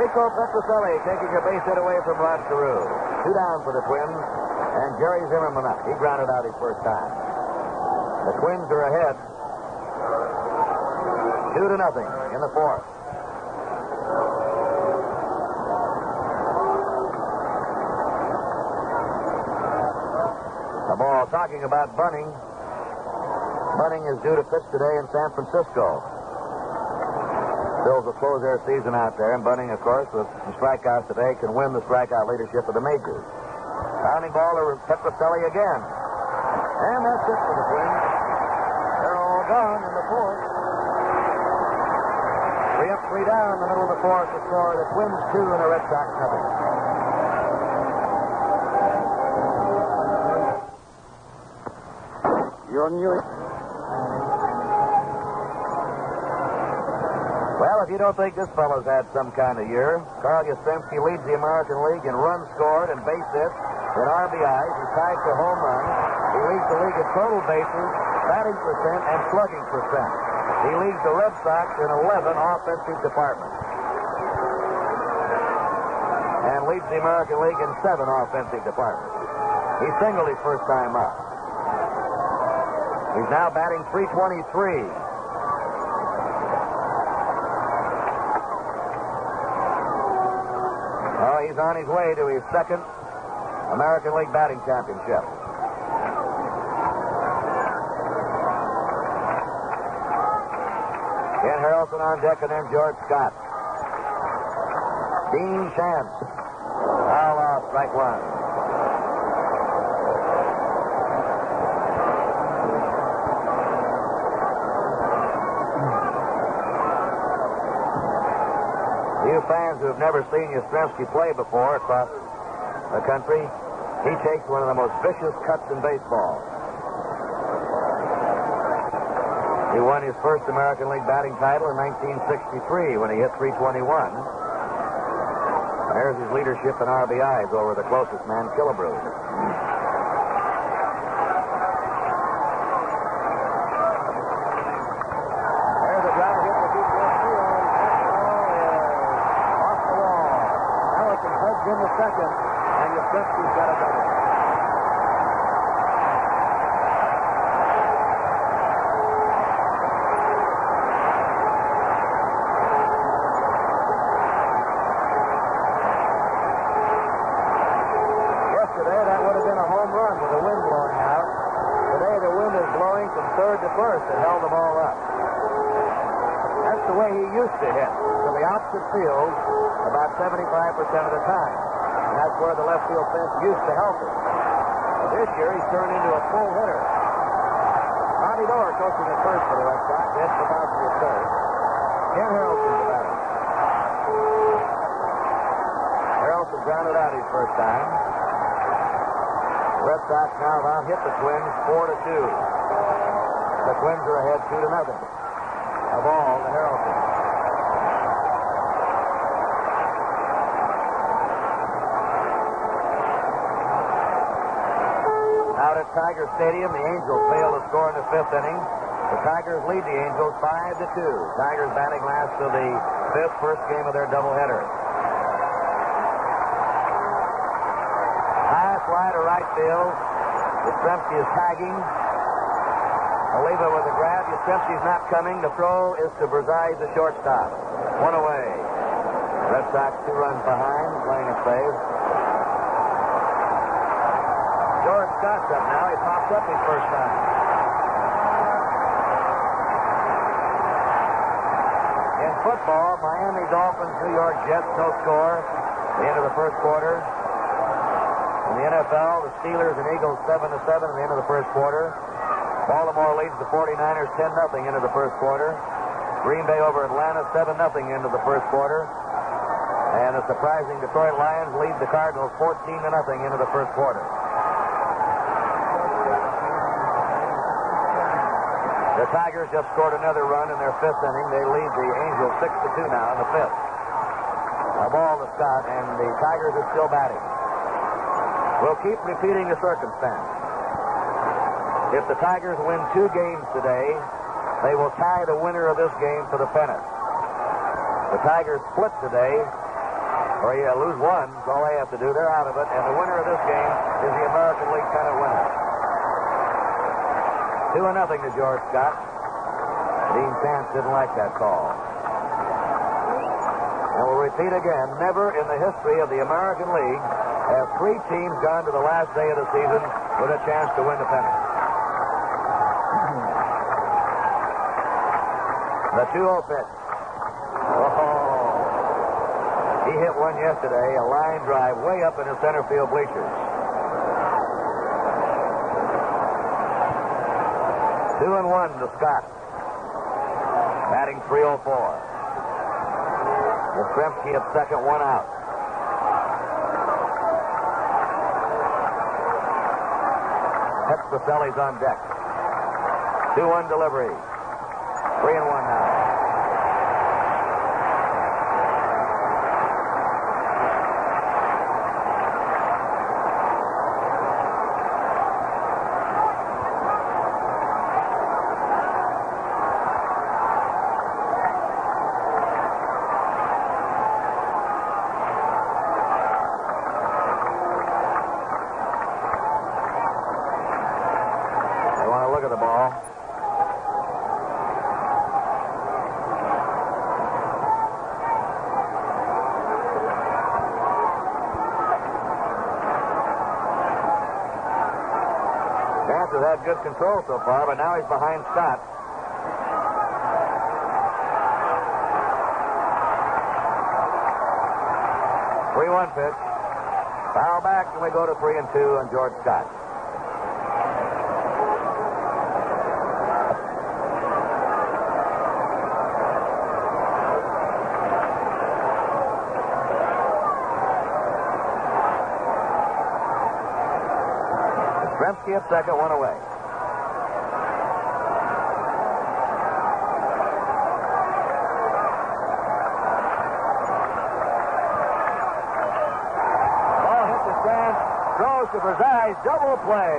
Rico Petrocelli taking a base hit away from Rod Carew. Two down for the Twins, and Jerry Zimmerman up. He grounded out his first time. The Twins are ahead. Two to nothing in the fourth. The ball talking about Bunning. Bunning is due to pitch today in San Francisco. Bills will close their season out there, and Bunning, of course, with some strikeouts today, can win the strikeout leadership of the majors. Rounding ball to Petrocelli again. And that's it for the Twins. They're all gone in the fourth. Three up, three down, in the middle of the fourth. The score, the Twins two and the Red Sox nothing. You're new. Well, if you don't think this fellow's had some kind of year, Carl Yastrzemski leads the American League in runs scored and base hits, in RBIs. He's tied for home runs. He leads the league in total bases, batting percent, and slugging percent. He leads the Red Sox in 11 offensive departments. And leads the American League in seven offensive departments. He singled his first time up. He's now batting 323. Oh, he's on his way to his second American League batting championship. Ken Harrelson on deck and then George Scott. Dean Chance. Foul off, strike one. You fans who have never seen Yastrzemski play before across the country, he takes one of the most vicious cuts in baseball. He won his first American League batting title in 1963 when he hit 321. There's his leadership in RBIs over the closest man, Killebrew. There's a ground hit to deep left field. That ball is off the wall. Allison heads in the and Yastrzemski's got a double. Yesterday, that would have been a home run with the wind blowing out. Today, the wind is blowing from third to first. It held the ball up. That's the way he used to hit, to the opposite field about 75% of the time. That's where the left field fence used to help him. This year, he's turned into a full hitter. Bobby Doerr coaching at first for the Red Sox. Ed Sabowski at third. Ken Harrelson the batter. Harrelson grounded out his first time. The Red Sox now have out-hit the Twins four to two. The Twins are ahead two to nothing. A ball to Harrelson. At Tiger Stadium, the Angels fail to score in the fifth inning. The Tigers lead the Angels five to two. Tigers batting last of the fifth, first game of their doubleheader. High fly to right field. Yastrzemski is tagging. Oliva with a grab. Yastrzemski's not coming. The throw is to Versalles, the shortstop. One away. Red Sox two runs behind, playing it safe. Scott's up now. He popped up his first time. In football, Miami Dolphins, New York Jets, no score. The end of the first quarter. In the NFL, the Steelers and Eagles 7 to 7 at the end of the first quarter. Baltimore leads the 49ers 10 0 into the first quarter. Green Bay over Atlanta 7 0 into the first quarter. And the surprising Detroit Lions lead the Cardinals 14 to nothing into the first quarter. The Tigers just scored another run in their fifth inning. They lead the Angels 6 to 2 now in the fifth. A ball to Scott, and the Tigers are still batting. We'll keep repeating the circumstance. If the Tigers win two games today, they will tie the winner of this game for the pennant. The Tigers split today, or you lose one, that's all they have to do. They're out of it, and the winner of this game is the American League pennant winner. Two and nothing to George Scott. Dean Chance didn't like that call. And we'll repeat again, never in the history of the American League have three teams gone to the last day of the season with a chance to win the pennant. The 2-0 pitch. Oh. He hit one yesterday, a line drive way up in the center field bleachers. Two and one to Scott. Batting 304. Yastrzemski at second, one out. Petrocelli's on deck. 2-1 delivery. Three and one now. They want to look at the ball. Chance has had good control so far, but now he's behind Scott. Three-one pitch. Foul back, and we go to three and two on George Scott. Kremsky at second, one away. Ball hit the stand, throws to double play.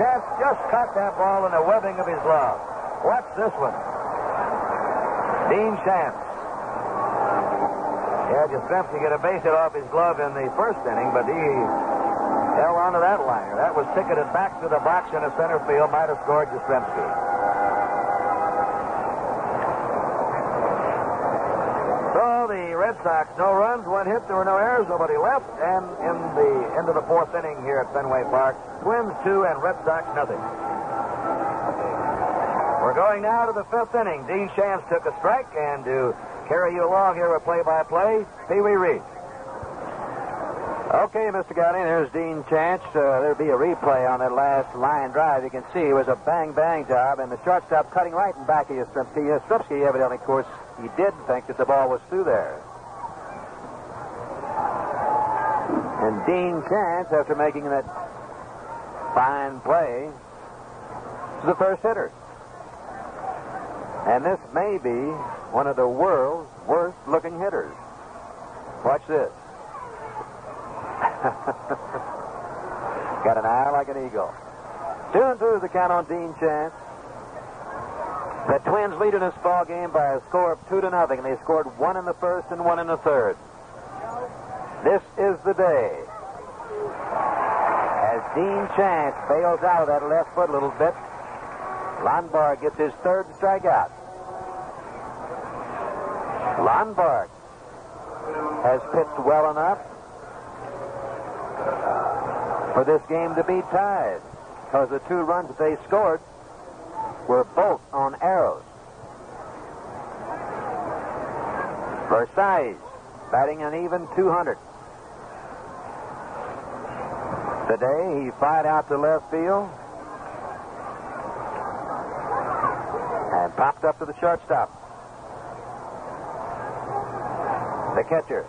Chance just caught that ball in the webbing of his glove. Watch this one. Dean Chance. Yeah, Yastrzemski get a base hit off his glove in the first inning, but he held onto that liner. That was ticketed back to the box in the center field. Might have scored Yastrzemski. Red Sox, no runs, one hit, there were no errors, nobody left, and in the end of the fourth inning here at Fenway Park, Twins two and Red Sox nothing. We're going now to the fifth inning. Dean Chance took a strike, and to carry you along here with play-by-play, Pee Wee Reese. Okay, Mr. Gowdy, there's Dean Chance. Uh, there'll be a replay on that last line drive. You can see it was a bang-bang job, and the shortstop cutting right in back of Yastrzemski. Yastrzemski, evidently, of course, he did think that the ball was through there. And Dean Chance, after making that fine play, is the first hitter. And this may be one of the world's worst-looking hitters. Watch this. Got an eye like an eagle. Two and two is the count on Dean Chance. The Twins lead in this ball game by a score of two to nothing. And they scored one in the first and one in the third. Is the day. As Dean Chance bails out of that left foot a little bit, Lonborg gets his third strikeout. Lonborg has pitched well enough for this game to be tied because the two runs that they scored were both on arrows. Versalles batting an even 200. Today he fired out to left field. And popped up to the shortstop. The catcher.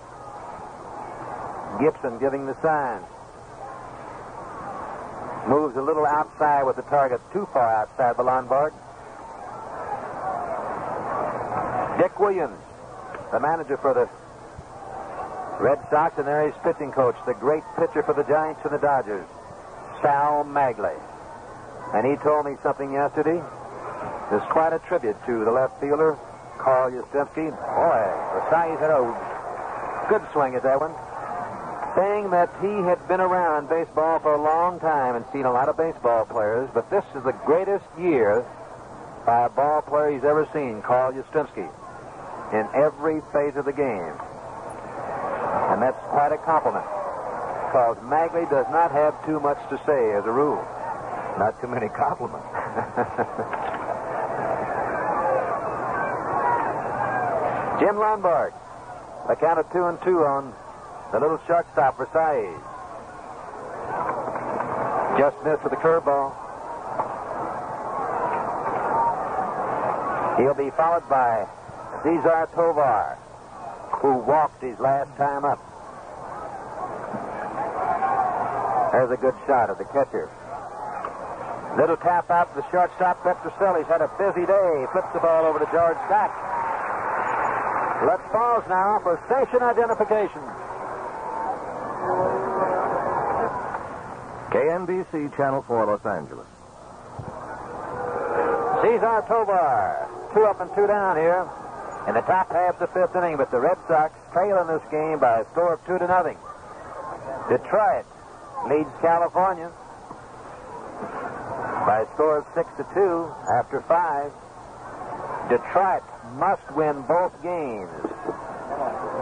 Gibson giving the sign. Moves a little outside with the target, too far outside the Lonborg. Dick Williams, the manager for the Red Sox, and there he's pitching coach, the great pitcher for the Giants and the Dodgers, Sal Maglie. And he told me something yesterday. There's quite a tribute to the left fielder, Carl Yastrzemski. Boy, the size had a good swing at that one. Saying that he had been around baseball for a long time and seen a lot of baseball players, but this is the greatest year by a ball player he's ever seen, Carl Yastrzemski, in every phase of the game. And that's quite a compliment, because Maglie does not have too much to say as a rule. Not too many compliments. Jim Lonborg. A count of two and two on the little shortstop Versalles. Just missed with the curveball. He'll be followed by Cesar Tovar, who walked his last time up. There's a good shot of the catcher. Little tap out to the shortstop. Petrocelli's had a busy day. Flips the ball over to George Scott. Let's pause now for station identification. KNBC Channel 4, Los Angeles. Cesar Tovar, two up and two down here in the top half of the fifth inning, but the Red Sox trail in this game by a score of two to nothing. Detroit leads California by a score of six to two after five. Detroit must win both games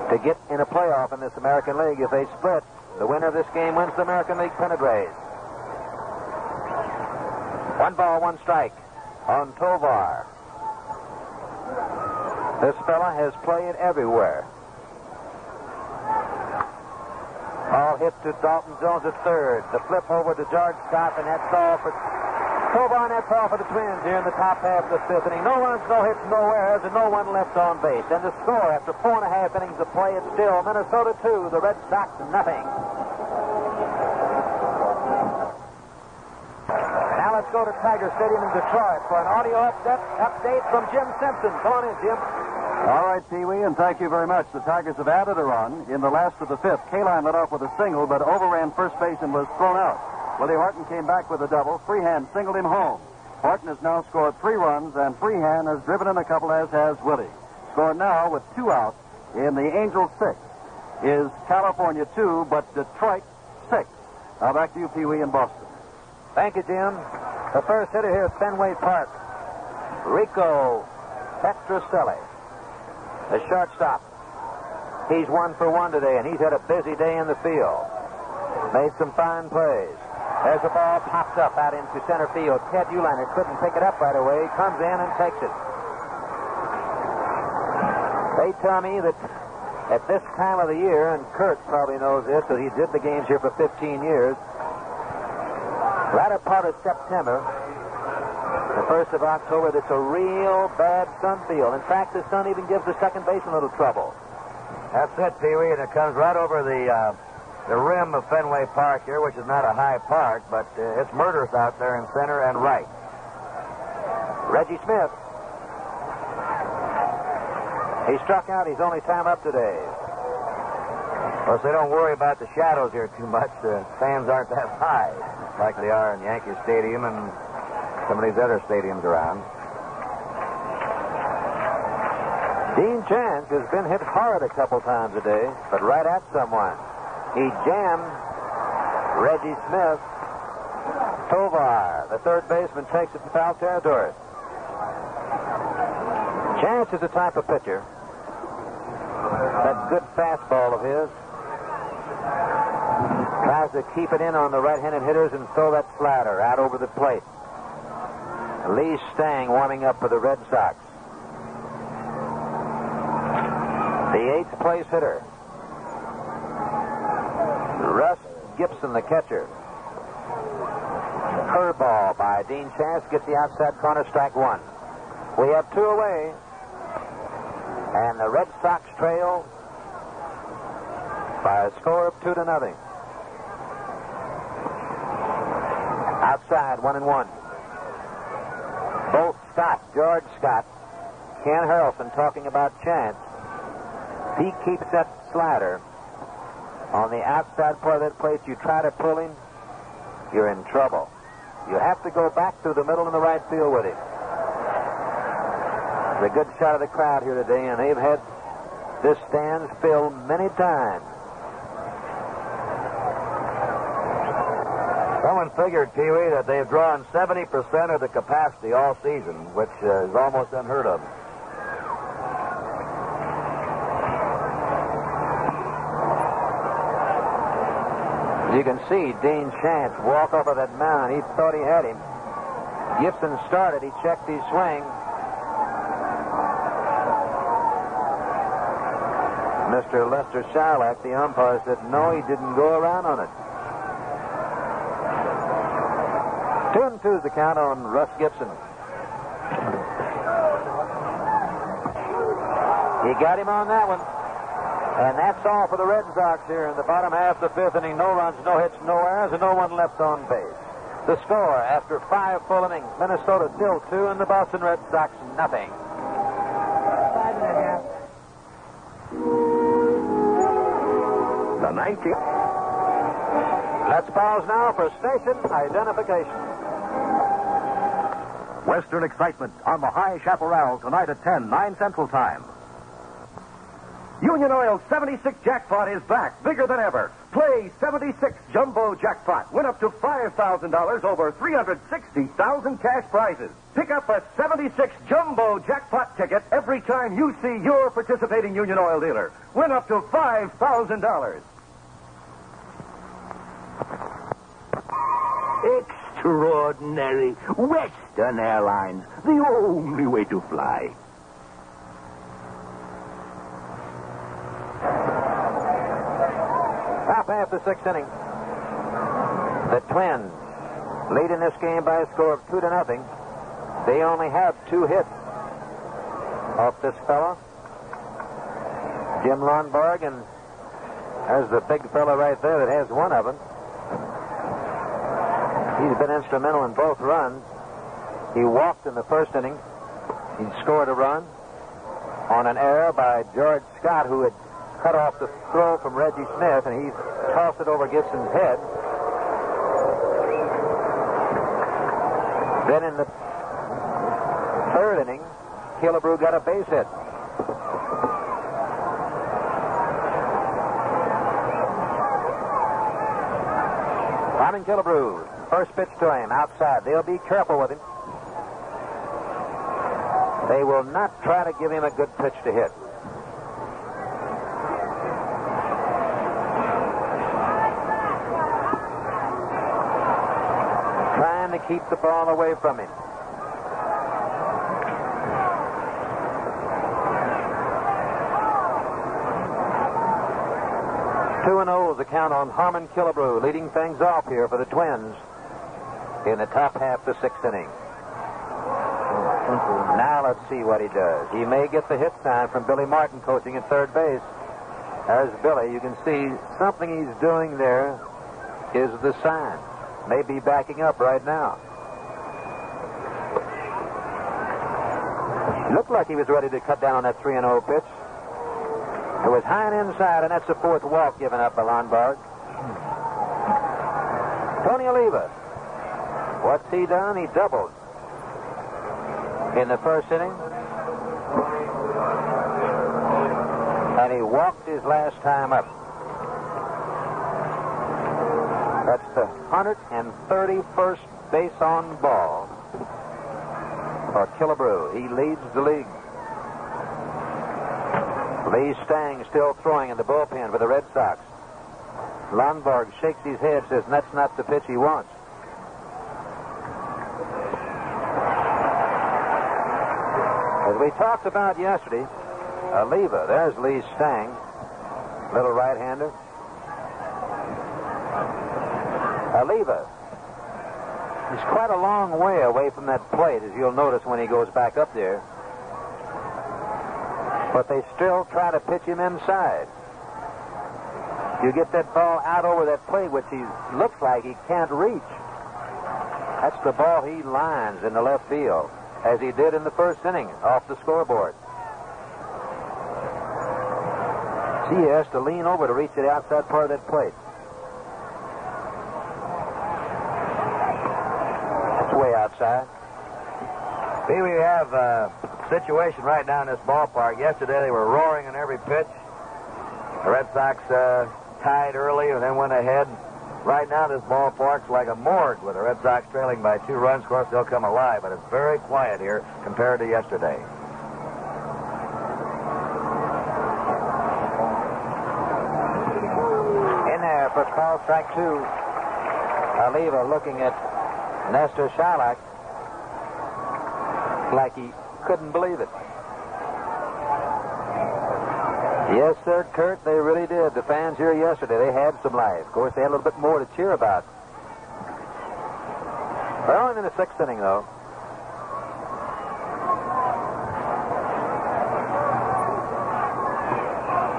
to get in a playoff in this American League. If they split, the winner of this game wins the American League pennant race. One ball, one strike on Tovar. This fella has played everywhere. All hit to Dalton Jones at third. The flip over to George Scott, and that's all for and that's all for the Twins here in the top half of the fifth inning. No runs, no hits, no errors, and no one left on base. And the score after four and a half innings of play, it's still Minnesota 2, the Red Sox nothing. Let's go to Tiger Stadium in Detroit for an audio update, update from Jim Simpson. Come on in, Jim. All right, Pee Wee, and thank you very much. The Tigers have added a run in the last of the fifth. Kaline led off with a single, but overran first base and was thrown out. Willie Horton came back with a double. Freehan singled him home. Horton has now scored three runs, and Freehan has driven in a couple, as has Willie. Scored now with two outs in the Angels six is California two, but Detroit six. Now back to you, Pee Wee, in Boston. Thank you, Jim. The first hitter here at Fenway Park, Rico Petrocelli, the shortstop. He's one for one today, and he's had a busy day in the field. Made some fine plays. There's a ball popped up out into center field. Ted Uhlaender couldn't pick it up right away. Comes in and takes it. They tell me that at this time of the year, and Curt probably knows this because he did the games here for 15 years, latter part of September, the first of October, that's a real bad sun field. In fact, the sun even gives the second baseman a little trouble. That's it, Pee Wee, and it comes right over the uh, the rim of Fenway Park here, which is not a high park, but uh, it's murderous out there in center and right. Reggie Smith. He struck out his only time up today. Course, they don't worry about the shadows here too much. The fans aren't that high, like they are in Yankee Stadium and some of these other stadiums around. Dean Chance has been hit hard a couple times a day, but right at someone. He jammed Reggie Smith. Tovar, the third baseman, takes it to foul territory. Chance is the type of pitcher. That good fastball of his. Tries to keep it in on the right-handed hitters and throw that slider out over the plate. Lee Stang warming up for the Red Sox. The eighth place hitter. Russ Gibson, the catcher. Curveball by Dean Chance gets the outside corner, strike one. We have two away. And the Red Sox trail by a score of two to nothing. Outside, one and one. Both Scott, George Scott, Ken Harrelson talking about chance. He keeps that slider on the outside part of that plate. You try to pull him, you're in trouble. You have to go back through the middle and the right field with him. It's a good shot of the crowd here today, and they've had this stand filled many times. Someone figured, Pee Wee, that they've drawn 70% of the capacity all season, which uh, is almost unheard of. You can see Dean Chance walk over that mound. He thought he had him. Gibson started. He checked his swing. Mr. Nestor Chylak, the umpire, said no, he didn't go around on it. Two and two two's the count on Russ Gibson. He got him on that one. And that's all for the Red Sox here in the bottom half of the fifth inning. No runs, no hits, no errors, and no one left on base. The score after five full innings, Minnesota still two, and the Boston Red Sox nothing. The 19th. Let's pause now for station identification. Western excitement on the High Chaparral tonight at 10, 9 Central Time. Union Oil 76 Jackpot is back, bigger than ever. Play 76 Jumbo Jackpot. Win up to $5,000 over 360,000 cash prizes. Pick up a 76 Jumbo Jackpot ticket every time you see your participating Union Oil dealer. Win up to $5,000. Extraordinary. Western Airlines, the only way to fly. Half the sixth inning. The Twins lead in this game by a score of two to nothing. They only have two hits off this fella, Jim Lonborg, and there's the big fella right there that has one of them. He's been instrumental in both runs. He walked in the first inning. He scored a run on an error by George Scott, who had cut off the throw from Reggie Smith, and he tossed it over Gibson's head. Then in the third inning, Killebrew got a base hit. Simon Killebrew, first pitch to him, outside. They'll be careful with him. They will not try to give him a good pitch to hit. Trying to keep the ball away from him. Two and oh is the count on Harmon Killebrew, leading things off here for the Twins in the top half of the sixth inning. Now let's see what he does. He may get the hit sign from Billy Martin coaching at third base. There's Billy. You can see something he's doing there is the sign. May be backing up right now. Looked like he was ready to cut down on that 3 0 pitch. It was high and inside, and that's the fourth walk given up by Lonborg. Tony Oliva. What's he done? He doubled in the first inning. And he walked his last time up. That's the 131st base on ball for Killebrew. He leads the league. Lee Stang still throwing in the bullpen for the Red Sox. Lonborg shakes his head, says that's not the pitch he wants. As we talked about yesterday, Oliva, there's Lee Stang, little right-hander. Oliva He's quite a long way away from that plate, as you'll notice when he goes back up there. But they still try to pitch him inside. You get that ball out over that plate, which he looks like he can't reach. That's the ball he lines in the left field, as he did in the first inning off the scoreboard. See, he has to lean over to reach the outside part of that plate. It's way outside. See, we have a situation right now in this ballpark. Yesterday they were roaring on every pitch. The Red Sox uh, tied early and then went ahead. Right now, this ballpark's like a morgue with the Red Sox trailing by two runs. Of course, they'll come alive, but it's very quiet here compared to yesterday. In there for call strike two. Oliva looking at Nestor Chylak like he couldn't believe it. Yes, sir, Curt, they really did. The fans here yesterday, they had some life. Of course, they had a little bit more to cheer about. Only in the sixth inning, though.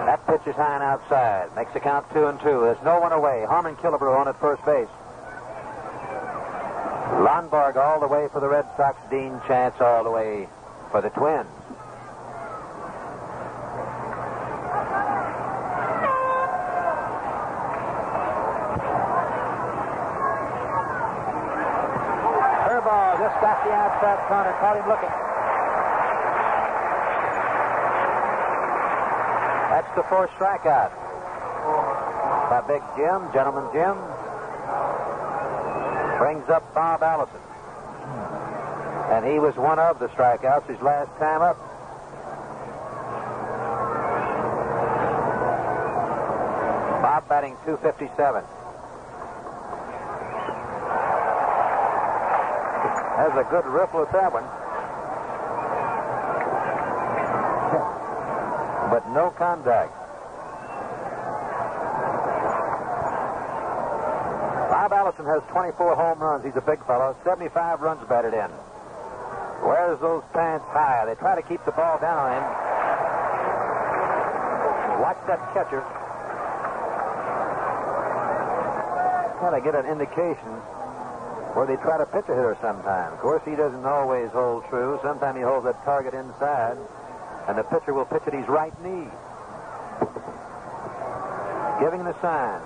That pitch is high and outside. Makes the count two and two. There's no one away. Harmon Killebrew on at first base. Lonborg all the way for the Red Sox. Dean Chance all the way for the Twins. Curveball just outside corner. Caught him looking. That's the first strikeout by Big Jim, Gentleman Jim. Brings up Bob Allison. And he was one of the strikeouts his last time up. Bob batting 257. Has a good riffle at that one. But no contact. Bob Allison has 24 home runs. He's a big fellow. 75 runs batted in. Wears those pants high. They try to keep the ball down on him. Watch that catcher. Kind of get an indication where they try to pitch a hitter sometimes. Of course, he doesn't always hold true. Sometimes he holds that target inside, and the pitcher will pitch at his right knee. Giving the signs.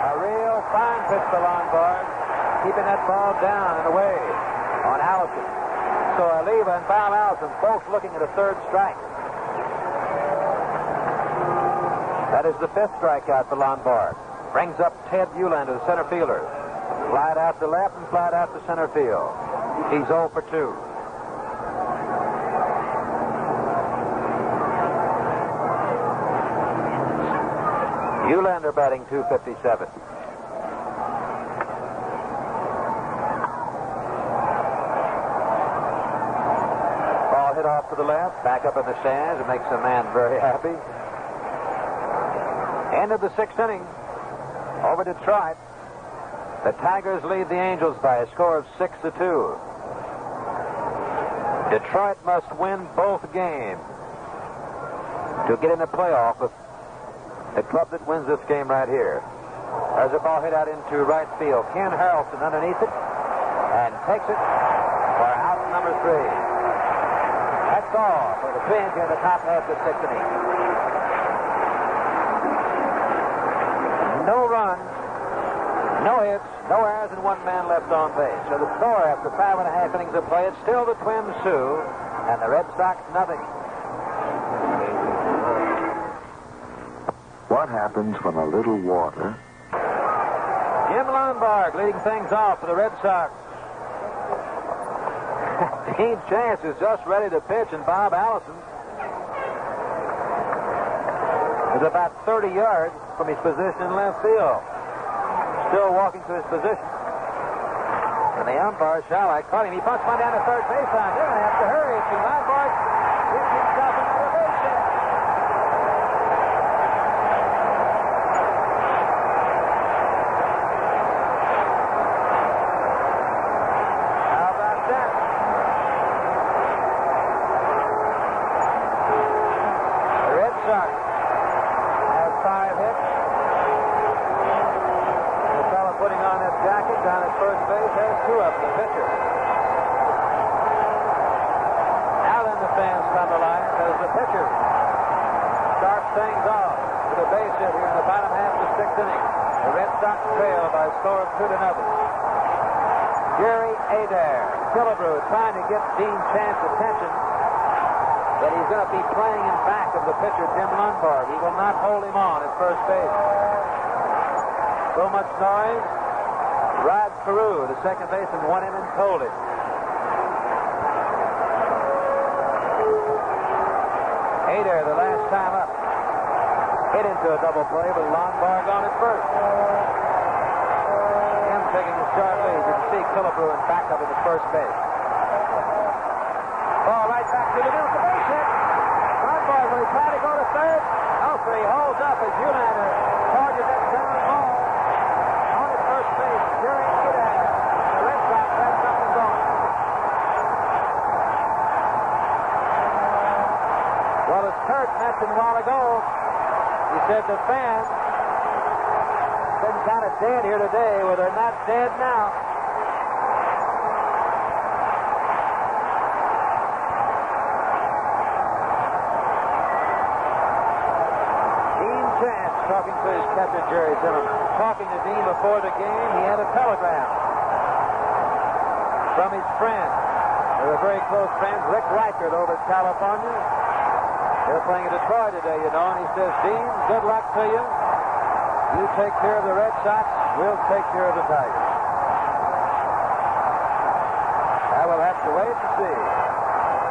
A real fine pitch to Lonborg, keeping that ball down and away on Allison. So Oliva and Bob Allison both looking at a third strike. That is the fifth strikeout for Lonborg. Brings up Ted Uhlaender, the center fielder. Flied out to left and flied out to center field. He's 0 for 2. Uhlaender batting 257. Ball hit off to the left, back up in the stands. It makes the man very happy. End of the sixth inning. Over Detroit. The Tigers lead the Angels by a score of six to two. Detroit must win both games to get in the playoff with the club that wins this game right here. There's a ball hit out into right field. Ken Harrelson underneath it and takes it for out number three. That's all for the Twins in the top half of the sixth inning. No runs, no hits, no errors, and one man left on base. So the score after five and a half innings of play, it's still the Twins two, and the Red Sox nothing. What happens when a little water Jim Lonborg leading things off for the Red Sox. Dean Chance is just ready to pitch, and Bob Allison is about 30 yards from his position in left field. Still walking to his position. And the umpire, Chylak, caught him. He punched one down to third baseline. They're going to have to hurry. See, Lonborg gets himself into the base hit. things off with a base hit here in the bottom half of the sixth inning. The Red Sox trail by a score of two to nothing. Jerry Adair, Killebrew trying to get Dean Chance attention that he's going to be playing in back of the pitcher Jim Lonborg. He will not hold him on at first base. So much noise. Rod Carew, the second baseman, won him and told him. Adair, the last time up, hit into a double play, but Lonborg on at first. Him taking a short lead. You can see Killebrew in back him at first base. To the middle. The base hit. Lonborg, will he try to go to third? He holds up as Uhlaender charges that center ball. On at first base, Jerry Adair. The Red Sox have something going. Well, as Curt mentioned a while ago, he said the fans been kind of dead here today. Well, they're not dead now. Dean Chance talking to his catcher, Jerry Zimmerman. Talking to Dean before the game, he had a telegram from his friend. They were very close friends, Rick Reichardt over in California. They're playing in Detroit today, you know, and he says, Dean, good luck to you. You take care of the Red Sox, we'll take care of the Tigers. I will have to wait and see.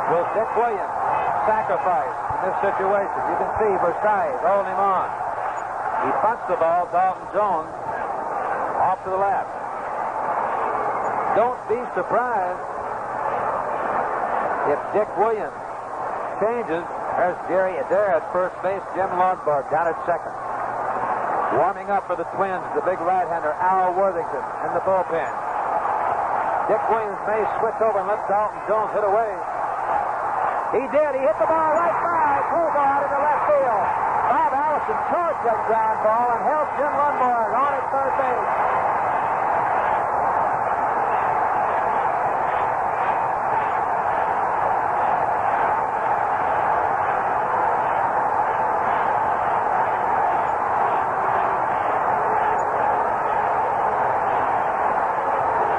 Will Dick Williams sacrifice in this situation? You can see Versalles holding him on. He punts the ball, Dalton Jones, off to the left. Don't be surprised if Dick Williams changes. There's Jerry Adair at first base, Jim Lonborg down at second. Warming up for the Twins, the big right-hander Al Worthington in the bullpen. Dick Williams may switch over and let Dalton Jones hit away. He did. He hit the ball right by. Pull ball into left field. Allison charged that ground ball and held Jim Lonborg on at third base.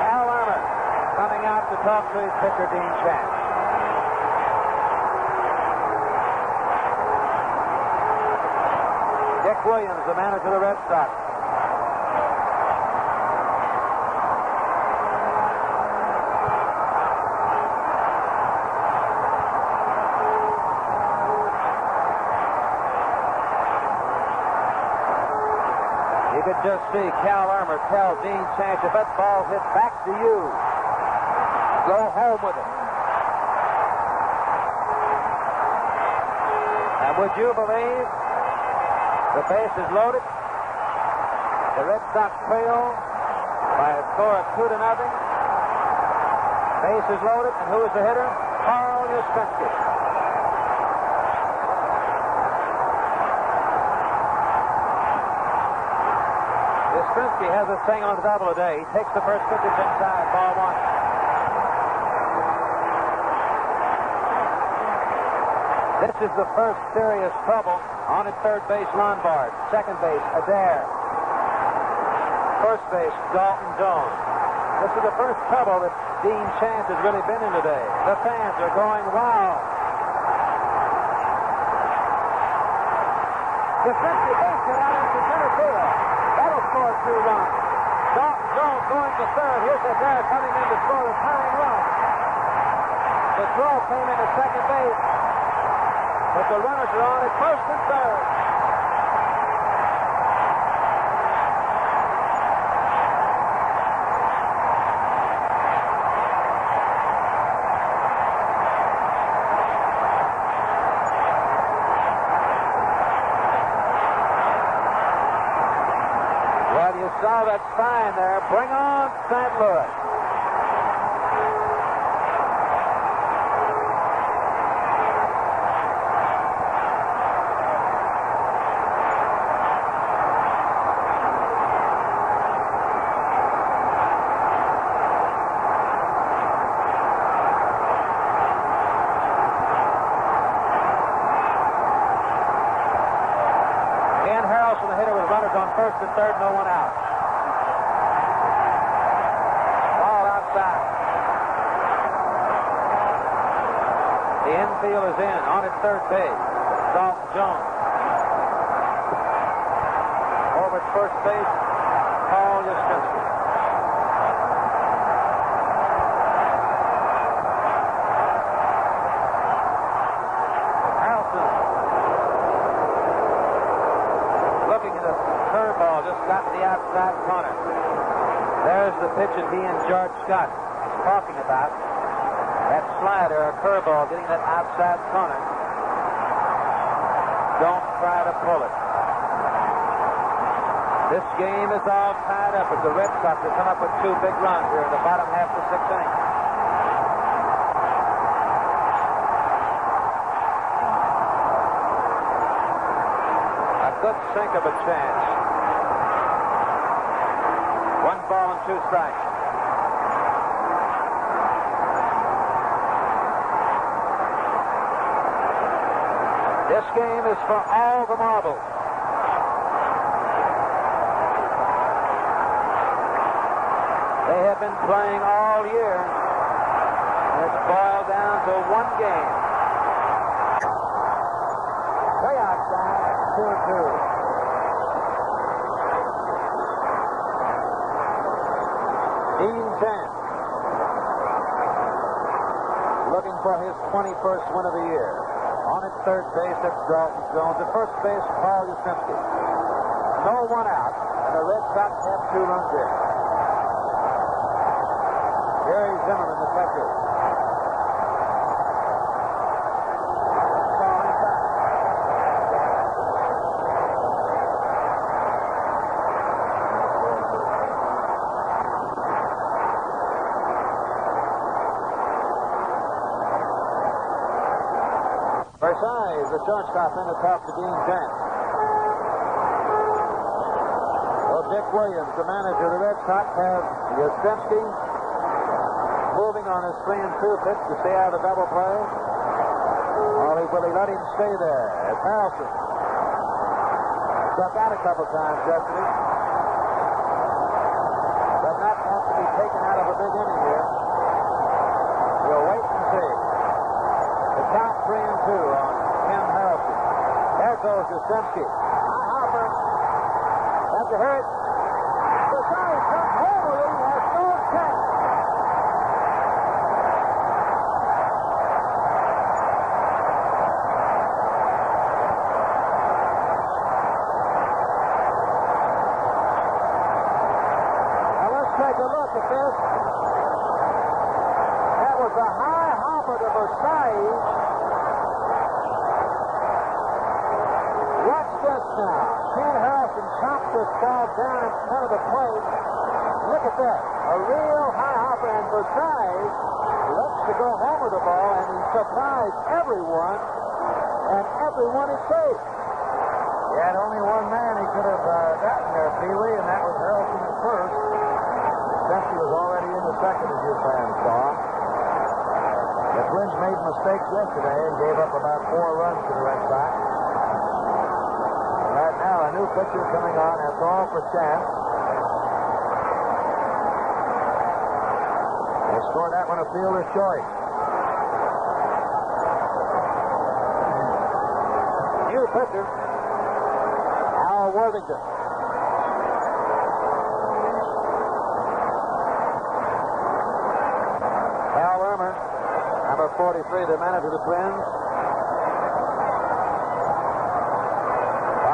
Al Ermer coming out to talk to his pitcher, Dean Chance. Williams, the manager of the Red Sox. You could just see Cal Ermer tell Dean Chance, if that ball hit back to you, go home with it. And would you believe the base is loaded? The Red Sox trail by a score of two to nothing. Base is loaded, and who is the hitter? Carl Yastrzemski. Yastrzemski has a single and a double a day. He takes the first pitch inside, ball one. This is the first serious trouble on at third base, Lonborg. Second base, Adair. First base, Dalton Jones. This is the first trouble that Dean Chance has really been in today. The fans are going wild. Yastrzemski base hit out into center field. That'll score two runs. Dalton Jones going to third. Here's Adair coming in to score the tying run. The throw came into second base. But the runners are on at first and third. Well, you saw that sign there. Bring on St. Louis. And third, no one out. Ball outside. The infield is in on its third base. Dalton Jones. Over at first base, Paul Yastrzemski. Harrelson. Looking at a to the outside corner. There's the pitch that he and George Scott talking about. That slider or curveball getting that outside corner. Don't try to pull it. This game is all tied up as the Red Sox have come up with two big runs here in the bottom half of the sixth inning. A good sink of a chance ball and two strikes. This game is for all the marbles. They have been playing all year. And it's boiled down to one game. Playoff time, 2 2. For his 21st win of the year. On at third base, that's Dalton Jones. At first base, Paul Yastrzemski. No one out, and the Red Sox have two runs in. Jerry Zimmerman, the catcher. The shortstop, in to talk to Dean Chance. Well, Dick Williams, the manager of the Red Sox, has Yastrzemski moving on his three and two pitch to stay out of the double play. Or will he let him stay there? As Harrelson struck out a couple times yesterday. Does not have to be taken out of a big inning here. We'll wait and see. The count three and two on Ken Harrelson. There goes Yastrzemski. High hopper. That's a hurt. Besides, comes home with it. He has no chance. Now let's take a look at this. That was a high hopper to Versalles. Watch this now. Ken Harrelson chopped this ball down in front of the plate. Look at that. A real high hopper and Versalles lets to go home with the ball and he surprised everyone and everyone is safe. He had only one man he could have uh, gotten there, Pee Wee, and that was Harrelson at first. Dempsey was already in the second, as you fans saw. The Twins made mistakes yesterday and gave up about four runs to the Red Sox. And right now, a new pitcher coming on. That's all for Chance. They scored that one a fielder's choice. New pitcher, Al Worthington. Cal Ermer, number 43, the manager of the Twins.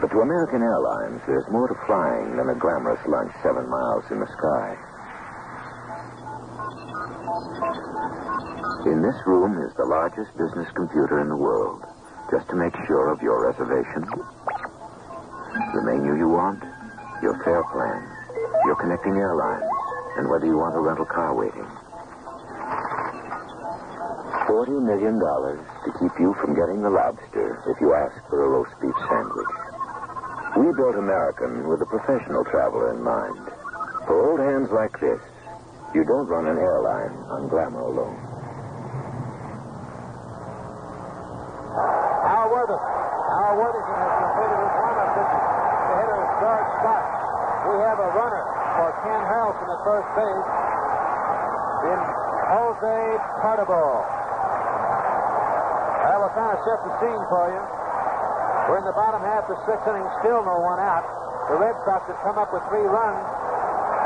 But to American Airlines, there's more to flying than a glamorous lunch seven miles in the sky. In this room is the largest business computer in the world, just to make sure of your reservation, the menu you want, your fare plan, your connecting airlines, and whether you want a rental car waiting. Forty million dollars to keep you from getting the lobster if you ask for a roast beef sandwich. We built American with a professional traveler in mind. For old hands like this, you don't run an airline on glamour alone. Al Worthing. Al Worthington has completed his warm-up. The hitter is George Scott. We have a runner for Ken Harrelson at first base in Jose Tartabull. I will kind of set the scene for you. We're in the bottom half of the sixth inning, still no one out. The Red Sox have come up with three runs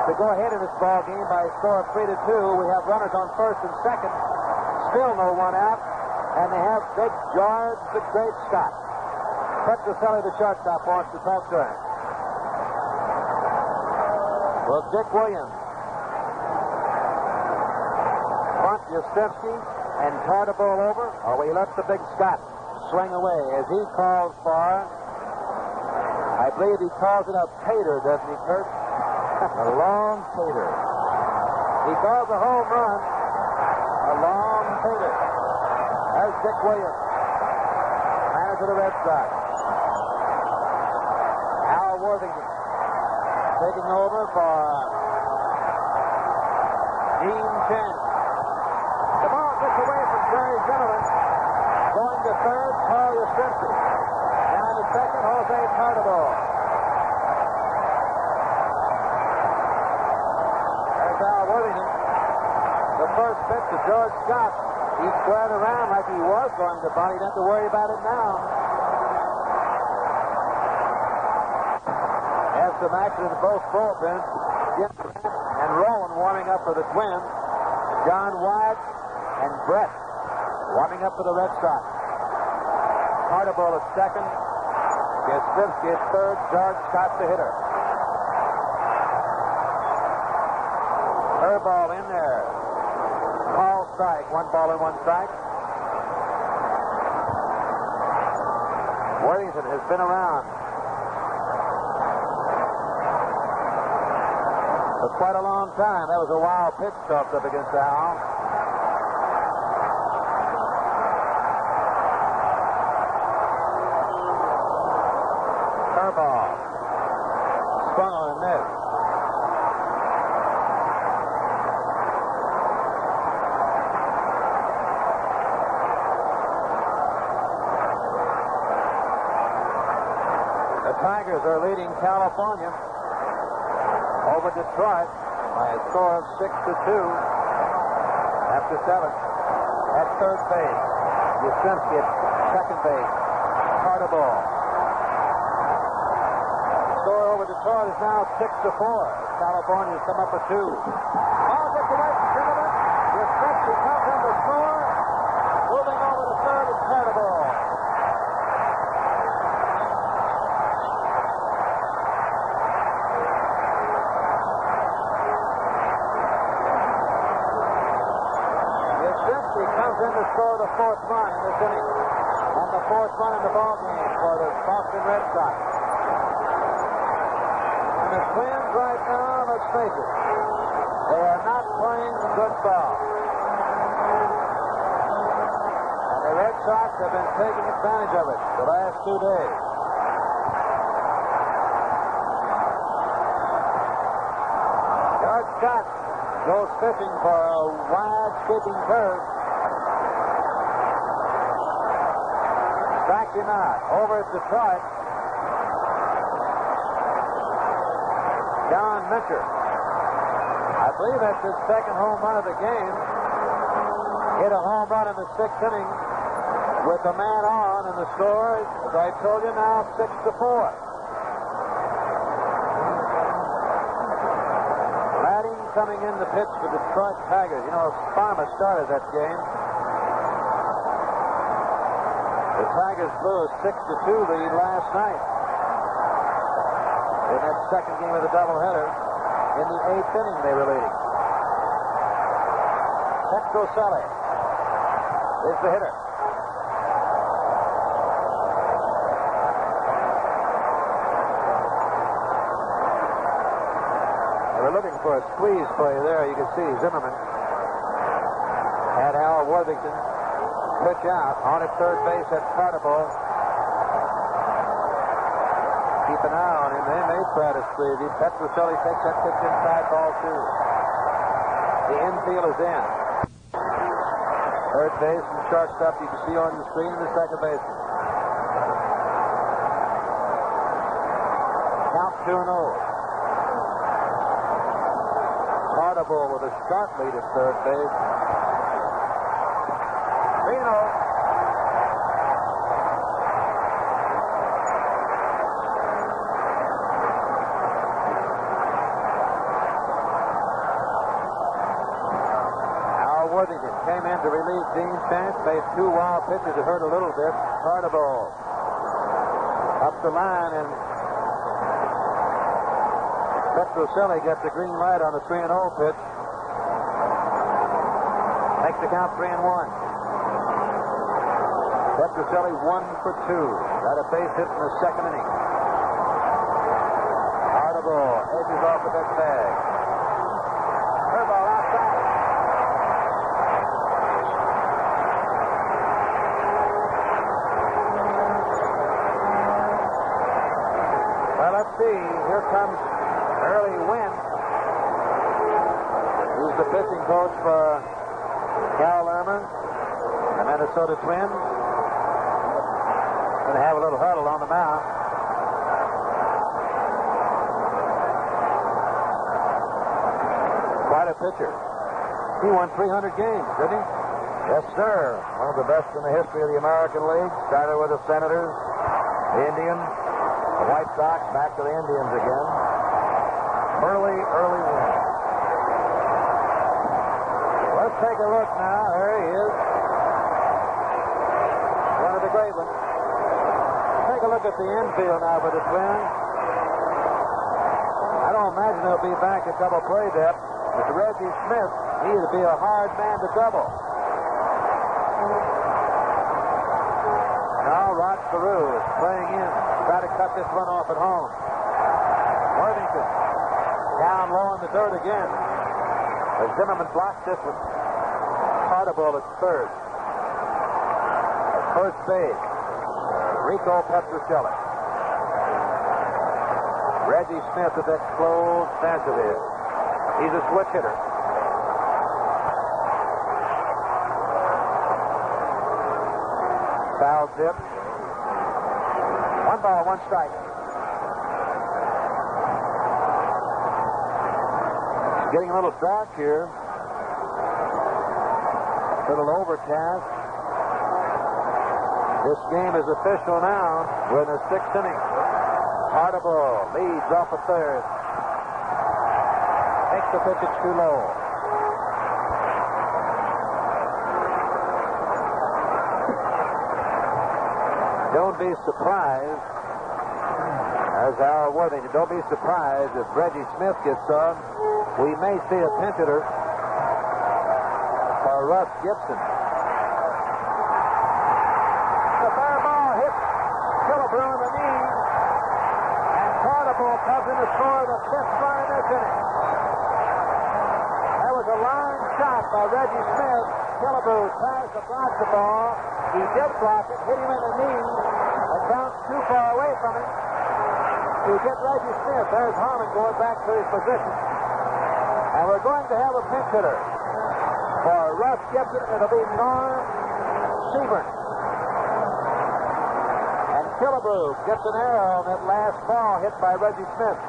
to go ahead in this ball game by a score of three to two. We have runners on first and second, still no one out, and they have Big George the Great Scott. Petrocelli, the shortstop, wants to talk to him. Well, Dick Williams, Bunt Yastrzemski, and Tartabull over, or we let the Big Scott swing away as he calls for, I believe he calls it a tater, doesn't he, Curt? a long tater. He calls a home run a long tater. That's Dick Williams, manager of the Red Sox. Al Worthington taking over for Dean Chance. The ball gets away from Jerry Zimmerman. Going to third, Paul Yastrzemski. Down to second, Jose Tartabull. There's Al Worthington. The first pitch to George Scott. He squared around like he was going to bunt. He doesn't have to worry about it now. Has some action in both bullpens. Jim and Rowan warming up for the Twins. John Wyatt and Brett warming up for the Red Sox. Tartabull at second. Yastrzemski at third. George Scott the hitter. Curveball in there. Call strike. One ball and one strike. Worthington has been around for quite a long time. That was a wild pitch tossed up against Al. Curveball. Swung on and missed. The Tigers are leading California over Detroit by a score of six to two after seven. At third base, Yastrzemski at second base, Tartabull. Score over Detroit is now six to four. California's come up with two. Ball gets away from Zimmerman. Yastrzemski comes in to score. Moving over to third is Tartabull. Yastrzemski comes in to score the fourth run in this inning. And the fourth run in the ball game for the Boston Red Sox. And the Twins right now, let's face it, they are not playing good ball. And the Red Sox have been taking advantage of it the last two days. George Scott goes fishing for a wide sweeping curve. Strike him out. Over at Detroit. John Mincher. I believe that's his second home run of the game. Hit a home run in the sixth inning with the man on, and the score, as I told you now, six to four. Ladding coming in the pitch for Detroit Tigers. You know, Sparma started that game. The Tigers blew a 6 to 2 lead last night in that second game of the doubleheader. In the eighth inning, they were leading. Petrocelli is the hitter. They were looking for a squeeze play there. You can see Zimmerman Worthington pitch out on at third base at Carnival. Keep an eye on him. They may try to squeeze him. Petrocelli takes that pitch inside ball two. The infield is in. Third base and shortstop you can see on the screen in the second baseman. Count 2 and 0. Carnival with a start lead at third base. 3 and 0. Al Worthington came in to relieve Dean Chance, made two wild pitches. It hurt a little bit. Carnival up the line, and Petrocelli gets the green light on the 3 and 0 pitch. Makes the count 3 and 1. Petrocelli one for two. Got a base hit in the second inning. Carnival edges off the big bag. Curveball outside. Well, let's see. Here comes Early Wynn. He's the pitching coach for Cal Ermer, the Minnesota Twins. Going to have a little huddle on the mound. Quite a pitcher. He won 300 games, didn't he? Yes, sir. One of the best in the history of the American League. Started with the Senators, the Indians, the White Sox, back to the Indians again. Early, early Wynn. Let's take a look now. There he is. One of the great ones. A look at the infield now for the Twins. I don't imagine they'll be back at double play depth. With Reggie Smith, he'd be a hard man to double. Now Rod Carew is playing in. Try to cut this run off at home. Worthington down low in the dirt again. As Zimmerman blocks this one. Carnival at third. First base, Rico Petrocelli. Reggie Smith at that close stance of his. He's a switch hitter. Foul tip. One ball, one strike. Getting a little dark here. A little overcast. This game is official now. We're in the sixth inning. Carnival leads off a third. Takes the pitch, it's too low. Don't be surprised, as Al Worthington, don't be surprised if Reggie Smith gets on. We may see a pinch hitter for Russ Gibson. The fair ball hits Killebrew in the knee, and Carnival comes in to score the fifth run in this inning. That was a line shot by Reggie Smith. Killebrew tries to block the ball. He did block it, hit him in the knee, and bounced too far away from him to get Reggie Smith. There's Harmon going back to his position. And we're going to have a pinch hitter for Russ Gibson. It'll be Norm Siebern. Killebrew gets an arrow on that last ball hit by Reggie Smith.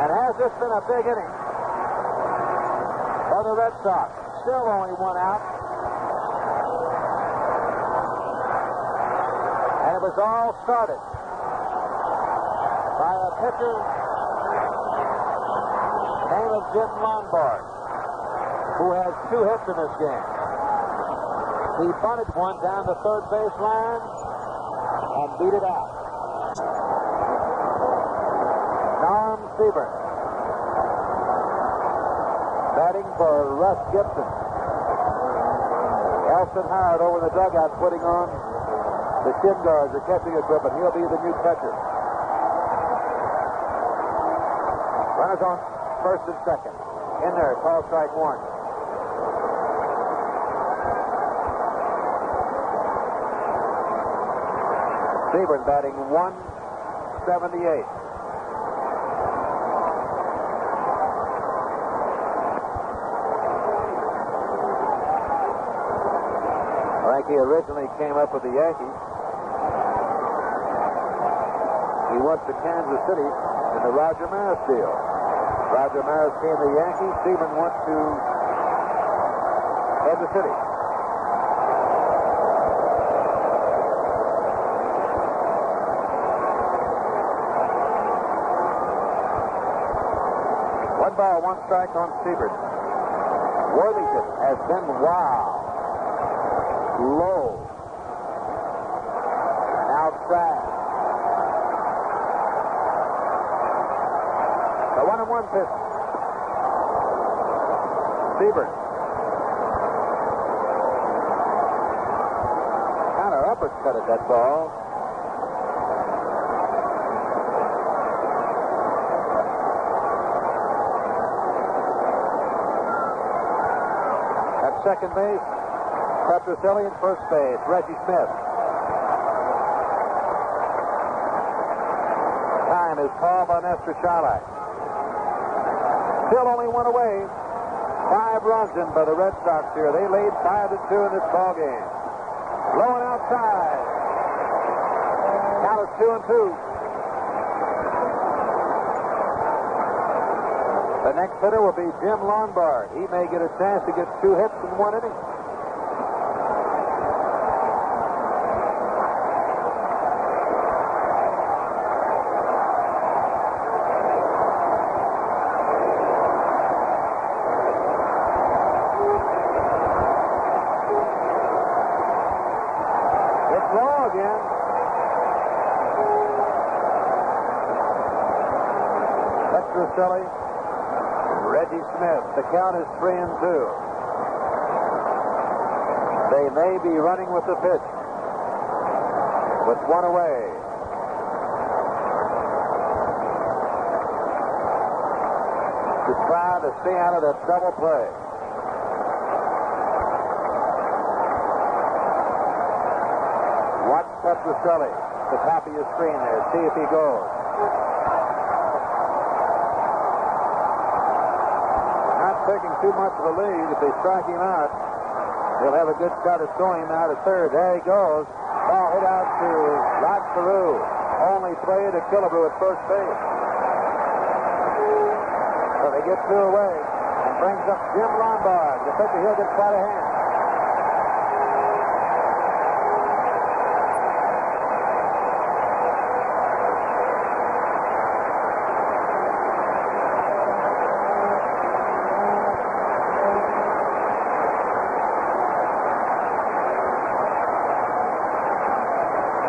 And has this been a big inning for the Red Sox? Still only one out. And it was all started by a pitcher name of Jim Lonborg, who has two hits in this game. He bunted one down the third base line beat it out. Norm Siebern batting for Russ Gibson. Elston Howard over the dugout putting on the shin guards, the catching equipment. He'll be the new catcher. Runners on first and second. In there, call strike one. Siebern batting 178. I think he originally came up with the Yankees. He went to Kansas City in the Roger Maris deal. Roger Maris came to the Yankees. Siebern went to Kansas City. One one strike on Siebern. Worthington has been wow. Low. And outside. The one and one pitch. Siebern. Kind of uppercut at that ball. At second base, Petrocelli at first base, Reggie Smith. Time is called by Nestor Chylak. Still only one away. Five runs in by the Red Sox here. They lead five to two in this ball game. Low and outside. Now it's two and two. Next hitter will be Jim Lonborg. He may get a chance to get two hits in one inning. It's low again. Petrocelli, Reggie Smith. The count is three and two. They may be running with the pitch. With one away. To try to stay out of that double play. Watch Petrocelli. The top of your screen there. See if he goes. Not taking too much of a lead. If they strike him out, they'll have a good shot at throwing him out at third. There he goes. Ball hit out to Rod Carew. Only play to Killebrew at first base. So they get two away and brings up Jim Lonborg. The pitcher he'll get quite a hand.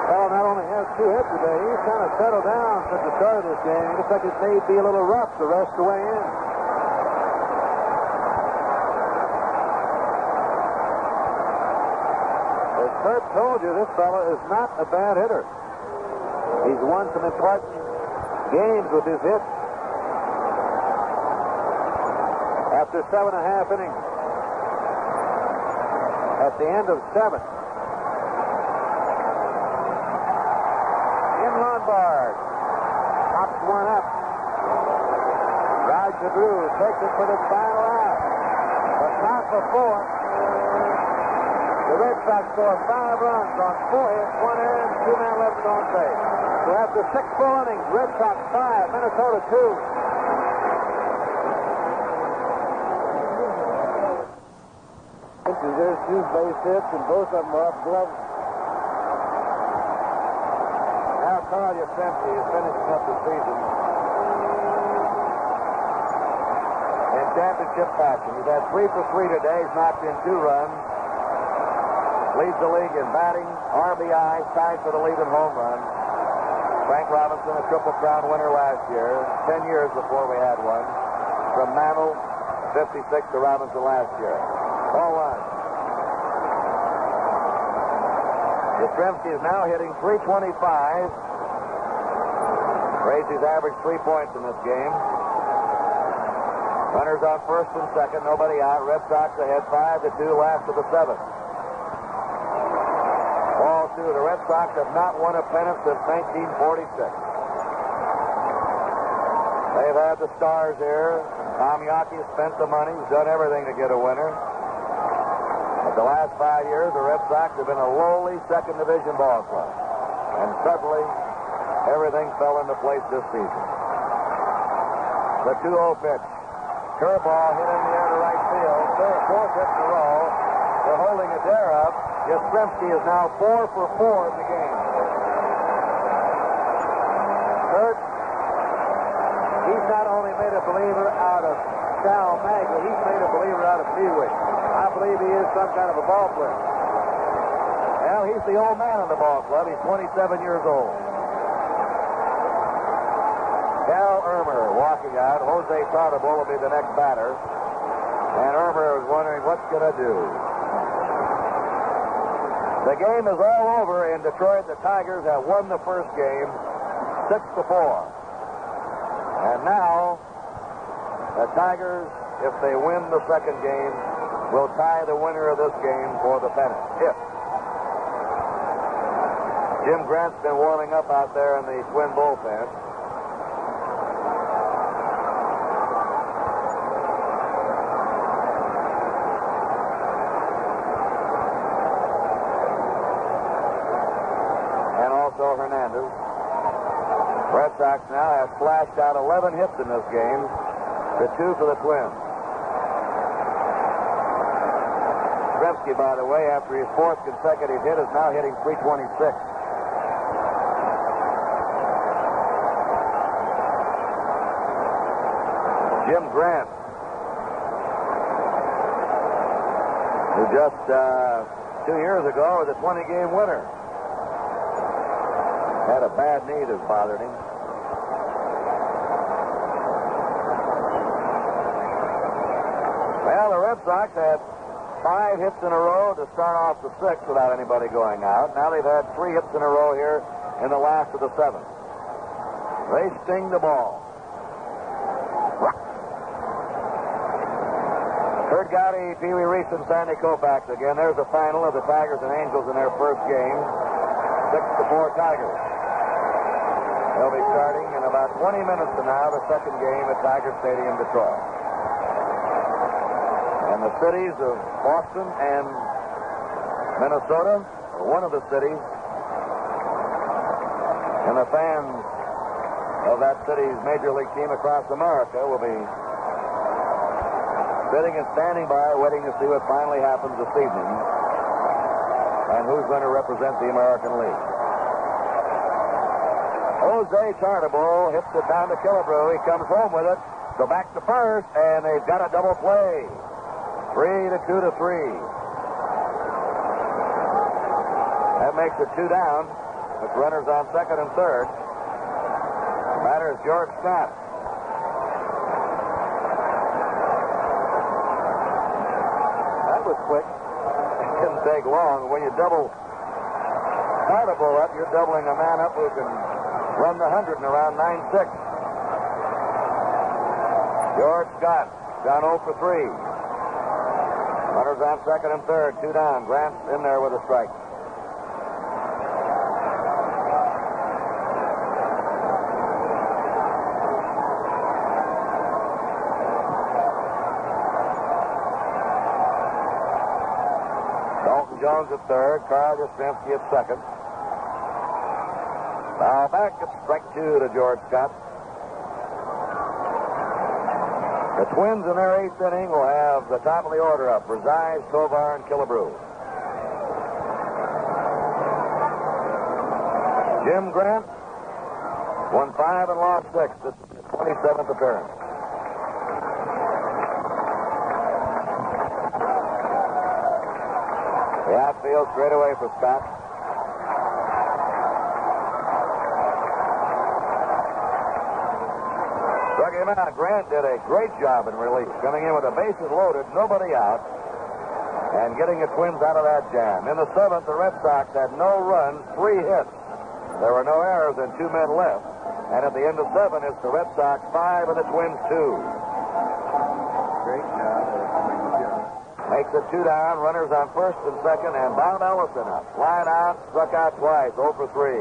Well, not only has two hits today, he's kind of settled down since the start of this. Looks like it may be a little rough the rest of the way in. As Curt told you, this fellow is not a bad hitter. He's won some important games with his hits. After seven and a half innings, at the end of seven, in Lonborg. Pops one up. Drew takes it for the final out. But not before. The Red Sox score five runs on four hits, one error, two men left on base. So after six full innings, Red Sox five, Minnesota two. There's two base hits, and both of them are up gloves. Now Carl Yastrzemski is finishing up the season in championship fashion. He's had three for three today. He's knocked in two runs. Leads the league in batting, RBI, tied for the lead in home runs. Frank Robinson, a Triple Crown winner last year, 10 years before we had one. From Mantle, 56 to Robinson last year. All one. Yastrzemski is now hitting 325. Raised his average three points in this game. Runners on first and second, nobody out. Red Sox ahead five to two, last of the seventh. Ball two. The Red Sox have not won a pennant since 1946. They've had the stars here. Tom has spent the money. He's done everything to get a winner. But the last five years, the Red Sox have been a lowly second division ball club. And suddenly, everything fell into place this season. The 2-0 pitch. Curveball hit in the air to right field. Third, fourth hit in a row. They're holding Adair up. Yastrzemski is now four for four in the game. Curt, he's not only made a believer out of Sal Maglie, he's made a believer out of Bewitch. I believe he is some kind of a ball player. Well, he's the old man in the ball club. He's 27 years old. Cal Out. Jose Tartabull will be the next batter. And Ermer is wondering what's going to do. The game is all over in Detroit. The Tigers have won the first game, six to four. And now, the Tigers, if they win the second game, will tie the winner of this game for the pennant. If Jim Grant's been warming up out there in the Twin bullpen. And also Hernandez. Red Sox now have flashed out 11 hits in this game, the two for the Twins. Yastrzemski, by the way, after his fourth consecutive hit, is now hitting 326. Jim Grant, who just uh, two years ago was a 20 game winner, had a bad knee that bothered him. Well, the Red Sox had five hits in a row to start off the sixth without anybody going out. Now they've had three hits in a row here in the last of the seventh. They sting the ball. Curt Gowdy, Pee Wee Reese, and Sandy Koufax again. There's the final of the Tigers and Angels in their first game. Six to four Tigers. They'll be starting in about 20 minutes from now the second game at Tiger Stadium, Detroit. Cities of Boston and Minnesota one of the cities. And the fans of that city's major league team across America will be sitting and standing by waiting to see what finally happens this evening and who's going to represent the American League. Jose Tartabull hits it down to Killebrew. He comes home with it. Go back to first, and they've got a double play. Three to two to three. That makes it two down with runners on second and third. The batter is George Scott. That was quick. It didn't take long. When you double Tartabull up, you're doubling a man up who can run the 100 in around 9-6. George Scott, down 0 for 3. Runners on second and third, two down. Grant's in there with a strike. Dalton Jones at third, Carl Yastrzemski at second. Now back at strike two to George Scott. The Twins in their eighth inning will have the top of the order up. Resides, Tovar, and Killebrew. Jim Grant won five and lost six. This is his 27th appearance. The outfield straight away for Scott. Him out. Grant did a great job in relief, coming in with the bases loaded, nobody out, and getting the Twins out of that jam. In the seventh, the Red Sox had no runs, three hits. There were no errors and two men left. And at the end of seven, it's the Red Sox five and the Twins two. Great job. Makes it two down. Runners on first and second, and Bob Allison up. Line out, struck out twice, 0 for 3.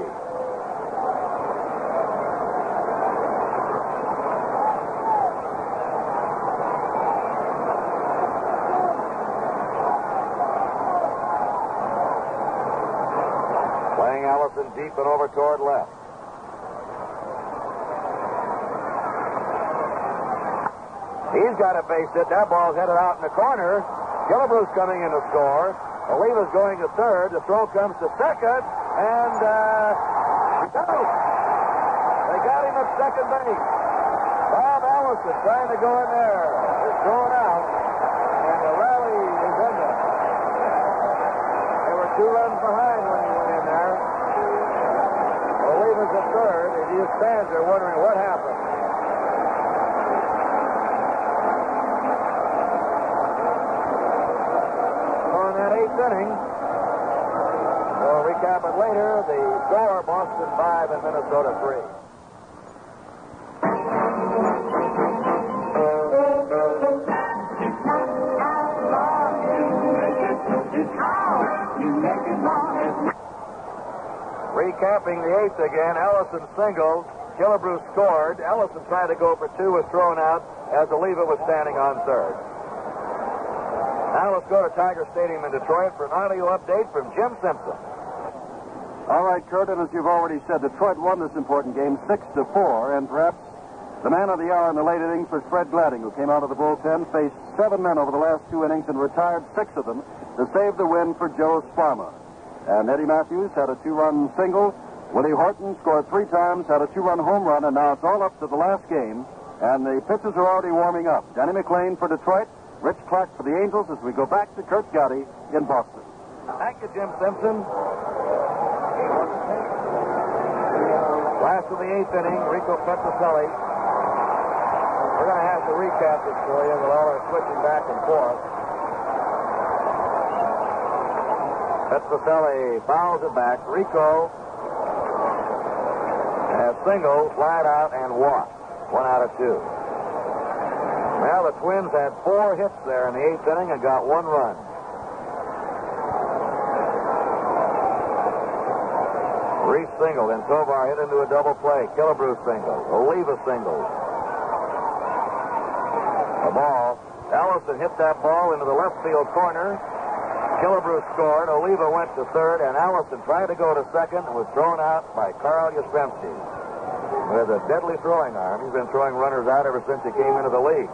Playing Allison deep and over toward left. He's got a base hit. That ball's headed out in the corner. Killebrew's coming in to score. Oliva's going to third. The throw comes to second. And, uh. They got him at second base. Bob Allison trying to go in there. It's going out. And the rally is ended. They were two runs behind when he went in there. Oliva's at third, and he stands there wondering what happened. on that eighth inning. We'll recap it later. The score, Boston 5 and Minnesota 3. Recapping the eighth again, Allison singled. Killebrew scored. Allison tried to go for two, was thrown out as Oliva was standing on third. Now let's go to Tiger Stadium in Detroit for an audio update from Jim Simpson. All right, Curt, and as you've already said, Detroit won this important game six to four, and perhaps the man of the hour in the late innings was Fred Gladding, who came out of the bullpen, faced seven men over the last two innings, and retired six of them to save the win for Joe Sparma. And Eddie Mathews had a two-run single. Willie Horton scored three times, had a two-run home run, and now it's all up to the last game, and the pitchers are already warming up. Denny McLain for Detroit, Rich Clark for the Angels as we go back to Curt Gowdy in Boston. Thank you, Jim Simpson. Last of the eighth inning, Rico Petrocelli. We're going to have to recap this for you with all our switching back and forth. Petrocelli fouls it back. Rico has single, flat out, and walk. One out of two. Well, the Twins had four hits there in the eighth inning and got one run. Reese singled, and Tovar hit into a double play. Killebrew singled. Oliva singled. The ball. Allison hit that ball into the left field corner. Killebrew scored. Oliva went to third, and Allison tried to go to second and was thrown out by Carl Yastrzemski. With a deadly throwing arm. He's been throwing runners out ever since he came into the league.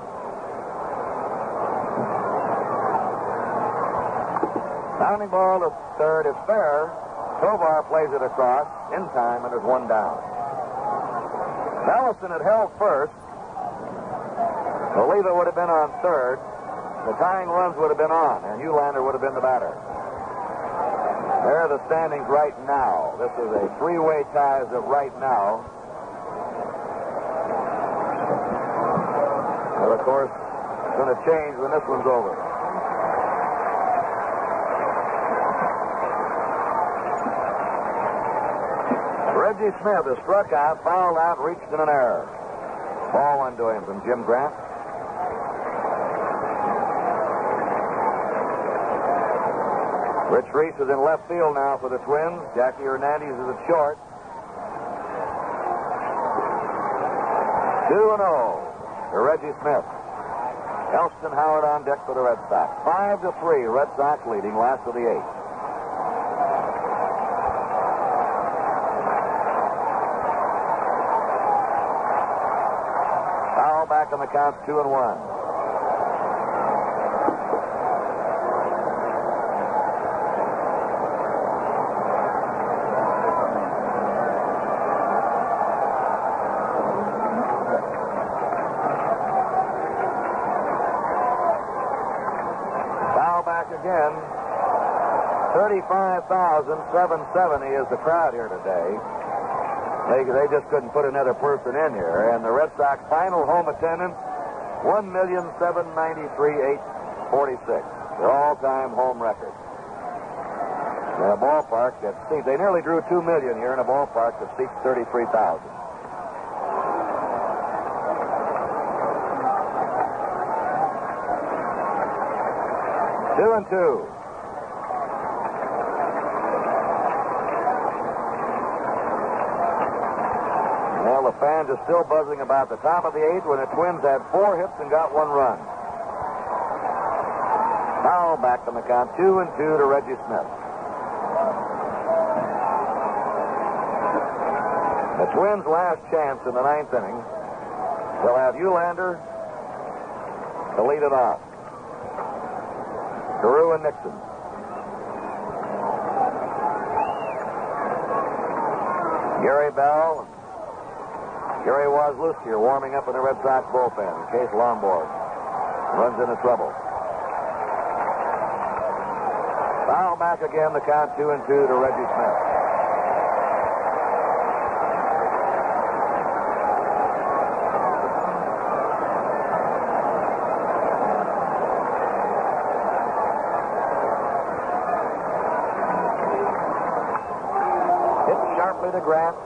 Sounding ball to third is fair. Tovar plays it across in time, and there's one down. Allison had held first. Oliva would have been on third. The tying runs would have been on, and Uhlaender would have been the batter. There are the standings right now. This is a three-way tie as of right now. But of course, it's going to change when this one's over. Reggie Smith is struck out, fouled out, reached in an error. Ball one to him from Jim Grant. Rich Reese is in left field now for the Twins. Jackie Hernandez is at short. 2 0 to Reggie Smith. Elston Howard on deck for the Red Sox. 5 to 3, Red Sox leading last of the eighth. Foul back on the count, 2 and 1. Foul back again. 35,770 is the crowd here today. They, they just couldn't put another person in here. And the Red Sox final home attendance, 1,793,846. Their all-time home record. In a ballpark that seats, they nearly drew 2 million here in a ballpark that seats 33,000. Two and two. Well, are still buzzing about the top of the eighth when the Twins had four hits and got one run. Now back on the count, two and two to Reggie Smith. The Twins' last chance in the ninth inning. They'll have Uhlaender to lead it off. Carew and Nixon. Gary Bell, Gary Waslewski are warming up in the Red Sox bullpen case Lonborg runs into trouble. Foul back again, the count two and two to Reggie Smith. Hit sharply to Grant.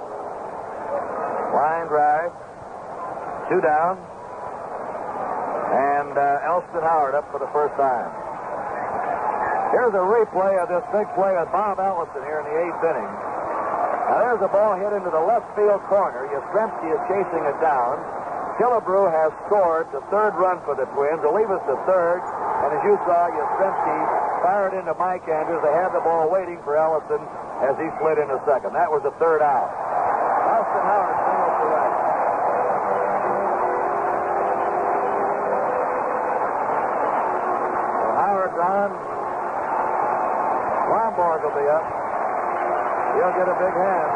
Line drive. Two down. And uh, Elston Howard up for the first time. Here's a replay of this big play with Bob Allison here in the eighth inning. Now there's a ball hit into the left field corner. Yastrzemski is chasing it down. Killebrew has scored the third run for the Twins. They'll leave us to third. And as you saw, Yastrzemski fired into Mike Andrews. They had the ball waiting for Allison as he slid into second. That was the third out. On. Lonborg will be up. He'll get a big hand.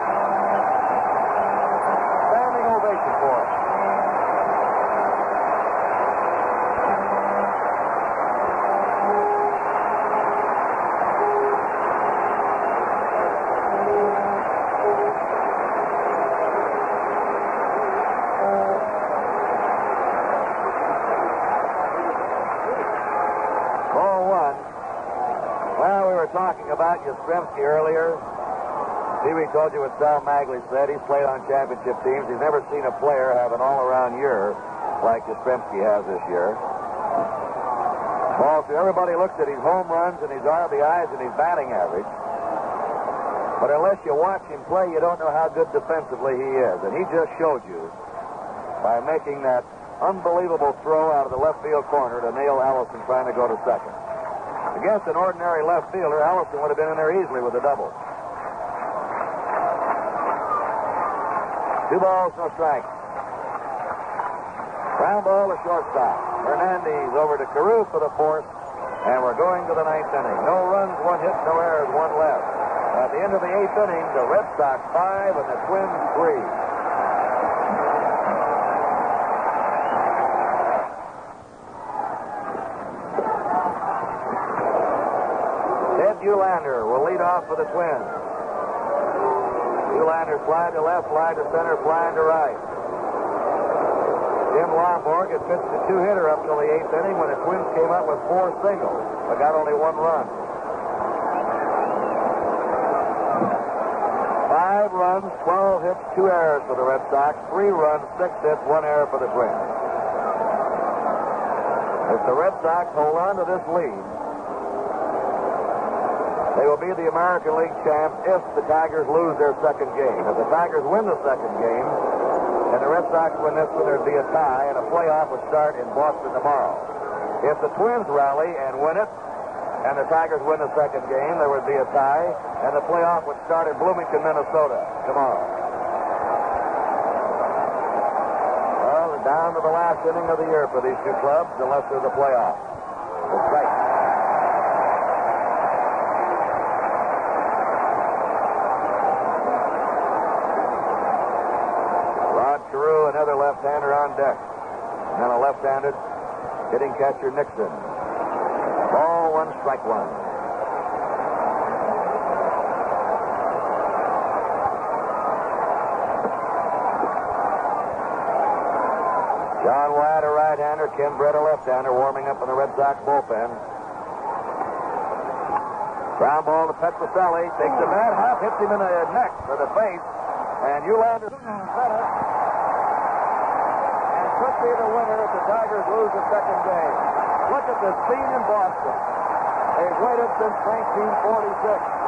Standing ovation for him. Ball one. Well, we were talking Yastrzemski earlier. Pee told you what Sal Maglie said. He's played on championship teams. He's never seen a player have an all-around year like Yastrzemski has this year. Two. Everybody looks at his home runs and his RBIs and his batting average. But unless you watch him play, you don't know how good defensively he is. And he just showed you by making that unbelievable throw out of the left field corner to nail Allison trying to go to second. Against an ordinary left fielder, Allison would have been in there easily with a double. Two balls, no strikes. Ground ball to shortstop. Hernandez over to Carew for the fourth, and we're going to the ninth inning. No runs, one hit, no errors, one left. At the end of the eighth inning, the Red Sox five and the Twins three. Ted Uhlaender for the Twins. Uhlaender fly to left, fly to center, fly to right. Jim Lonborg had pitched a two-hitter up till the eighth inning when the Twins came up with four singles, but got only one run. Five runs, 12 hits, two errors for the Red Sox. Three runs, six hits, one error for the Twins. If the Red Sox hold on to this lead, they will be the American League champs if the Tigers lose their second game. If the Tigers win the second game, and the Red Sox win this one, there'd be a tie, and a playoff would start in Boston tomorrow. If the Twins rally and win it, and the Tigers win the second game, there would be a tie, and the playoff would start in Bloomington, Minnesota tomorrow. Well, down to the last inning of the year for these two clubs, unless there's a playoff. Right. Rod Carew, another left-hander on deck. And then a left-handed hitting catcher Nixon. Ball one, strike one. John Wyatt, a right-hander, Ken Brett, a left-hander, warming up in the Red Sox bullpen. Ground ball to Petrocelli. Takes a bad hop, hits him in the neck or the face. And Uhlaender center. And could be the winner if the Tigers lose the second game. Look at the scene in Boston. They've waited since 1946.